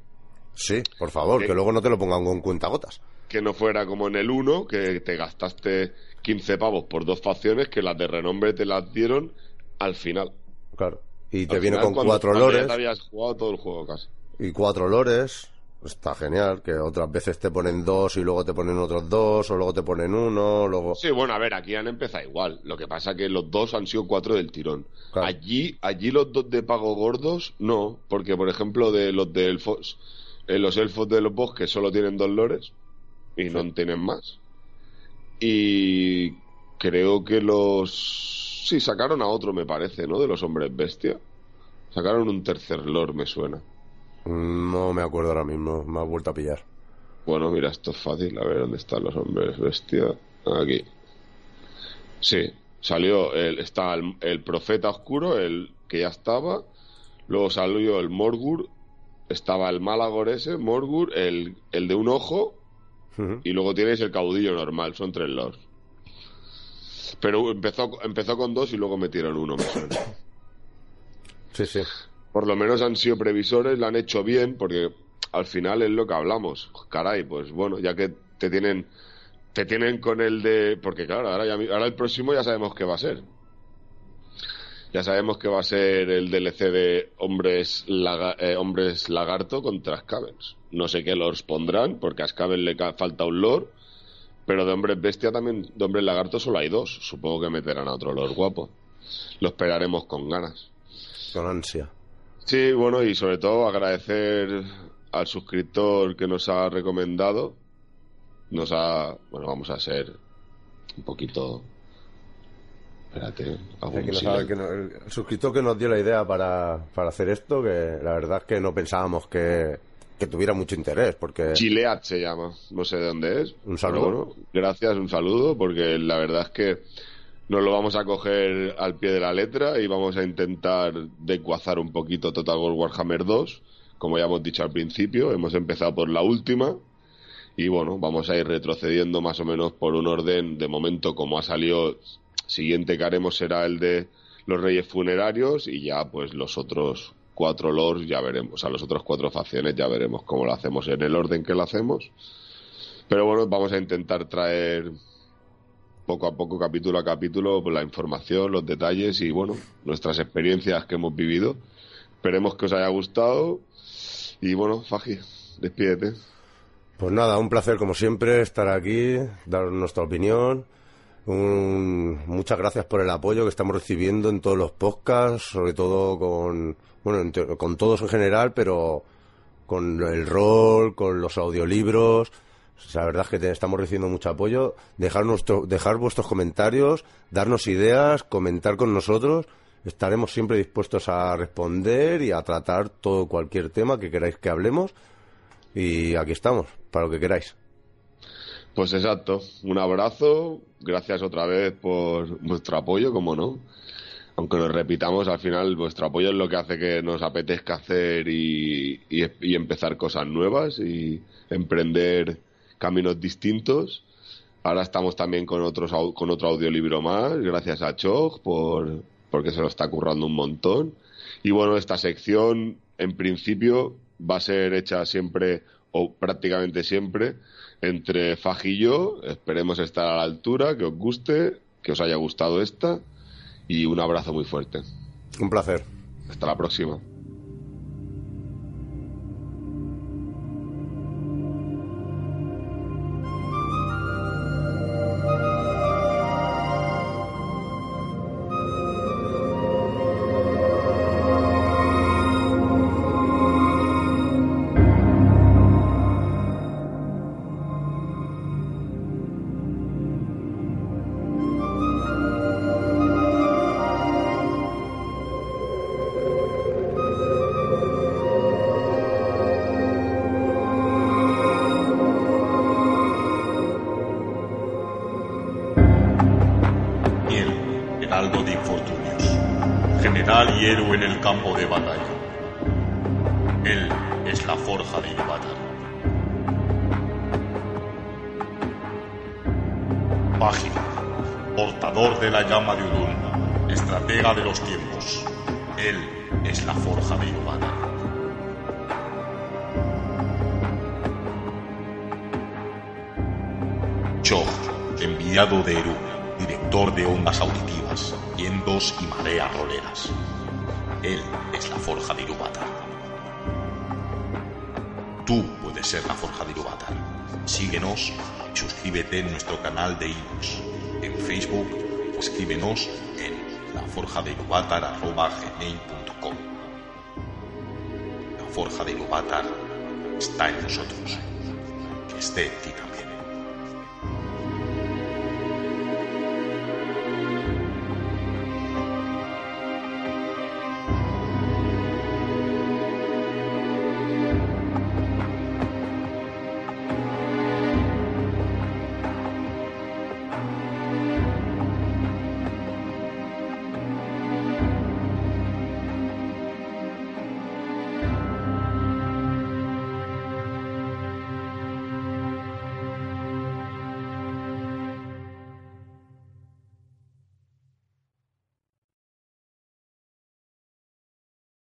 Sí, por favor, que luego no te lo pongan con cuentagotas. Que no fuera como en el 1, que te gastaste 15 pavos por dos facciones, que las de renombre te las dieron al final. Claro. Y te Al final, con cuando- cuatro ya lores te habías jugado todo el juego casi. y cuatro lores. Está genial, que otras veces te ponen dos y luego te ponen otros dos, o luego te ponen uno, luego... Sí, bueno, a ver, aquí han empezado igual. Lo que pasa que los dos han sido cuatro del tirón. Claro. Allí, allí los dos de pago gordos, no. Porque, por ejemplo, de los de elfos, eh, los elfos de los bosques solo tienen dos lores y no tienen más. Y creo que los... Sí, sacaron a otro, me parece, ¿no? De los hombres bestia. Sacaron un tercer lore, me suena. No me acuerdo ahora mismo, me ha vuelto a pillar. Bueno, mira, esto es fácil. A ver dónde están los hombres bestia. Aquí. Sí, salió. El, está el, el profeta oscuro, el que ya estaba. Luego salió el Morgur. Estaba el Malagor ese, Morgur, el, el de un ojo. Y luego tienes el caudillo normal. Son tres lords. Pero empezó, empezó con dos y luego metieron uno, me suena. Sí, sí. Por lo menos han sido previsores, lo han hecho bien, porque al final es lo que hablamos. Caray, pues bueno, ya que te tienen te tienen con el de porque claro, ahora ya- ahora el próximo ya sabemos qué va a ser. Ya sabemos que va a ser el DLC de Hombres, eh, Hombres Lagarto contra Scavens. No sé qué lores pondrán, porque a Scavens le falta un lore, pero de Hombres Bestia también, de Hombres Lagarto solo hay dos. Supongo que meterán a otro lore guapo. Lo esperaremos con ganas. Con ansia. Sí, bueno, y sobre todo agradecer al suscriptor que nos ha recomendado. Nos ha. Bueno, vamos a ser un poquito. Espérate. el suscriptor que nos dio la idea para, para hacer esto, que la verdad es que no pensábamos que, que tuviera mucho interés, porque... Chileat se llama, no sé de dónde es. Un saludo. gracias, un saludo, porque la verdad es que nos lo vamos a coger al pie de la letra y vamos a intentar decuazar un poquito Total War Warhammer 2. Como ya hemos dicho al principio, hemos empezado por la última y bueno, vamos a ir retrocediendo más o menos por un orden. De momento, como ha salido, siguiente que haremos será el de los Reyes Funerarios y ya pues los otros cuatro lords ya veremos, a los otros cuatro facciones ya veremos cómo lo hacemos en el orden que lo hacemos. Pero bueno, vamos a intentar traer poco a poco, capítulo a capítulo, pues, la información, los detalles y, bueno, nuestras experiencias que hemos vivido. Esperemos que os haya gustado. Y bueno, Faji, despídete. Pues nada, un placer como siempre estar aquí, dar nuestra opinión. muchas gracias por el apoyo que estamos recibiendo en todos los podcasts, sobre todo con, bueno, con todos en general, pero con el rol, con los audiolibros la verdad es que estamos recibiendo mucho apoyo. Dejar, nuestro, dejar vuestros comentarios, darnos ideas, comentar con nosotros. Estaremos siempre dispuestos a responder y a tratar todo cualquier tema que queráis que hablemos. Y aquí estamos, para lo que queráis. Pues exacto. Un abrazo. Gracias otra vez por vuestro apoyo, como no. Aunque nos repitamos, al final vuestro apoyo es lo que hace que nos apetezca hacer y, y empezar cosas nuevas y emprender caminos distintos. Ahora estamos también con, otros, con otro audiolibro más, gracias a Chog, por, porque se lo está currando un montón. Y bueno, esta sección, en principio, va a ser hecha siempre, o prácticamente siempre, entre Faj y yo. Esperemos estar a la altura, que os guste, que os haya gustado esta. Y un abrazo muy fuerte. Un placer. Hasta la próxima.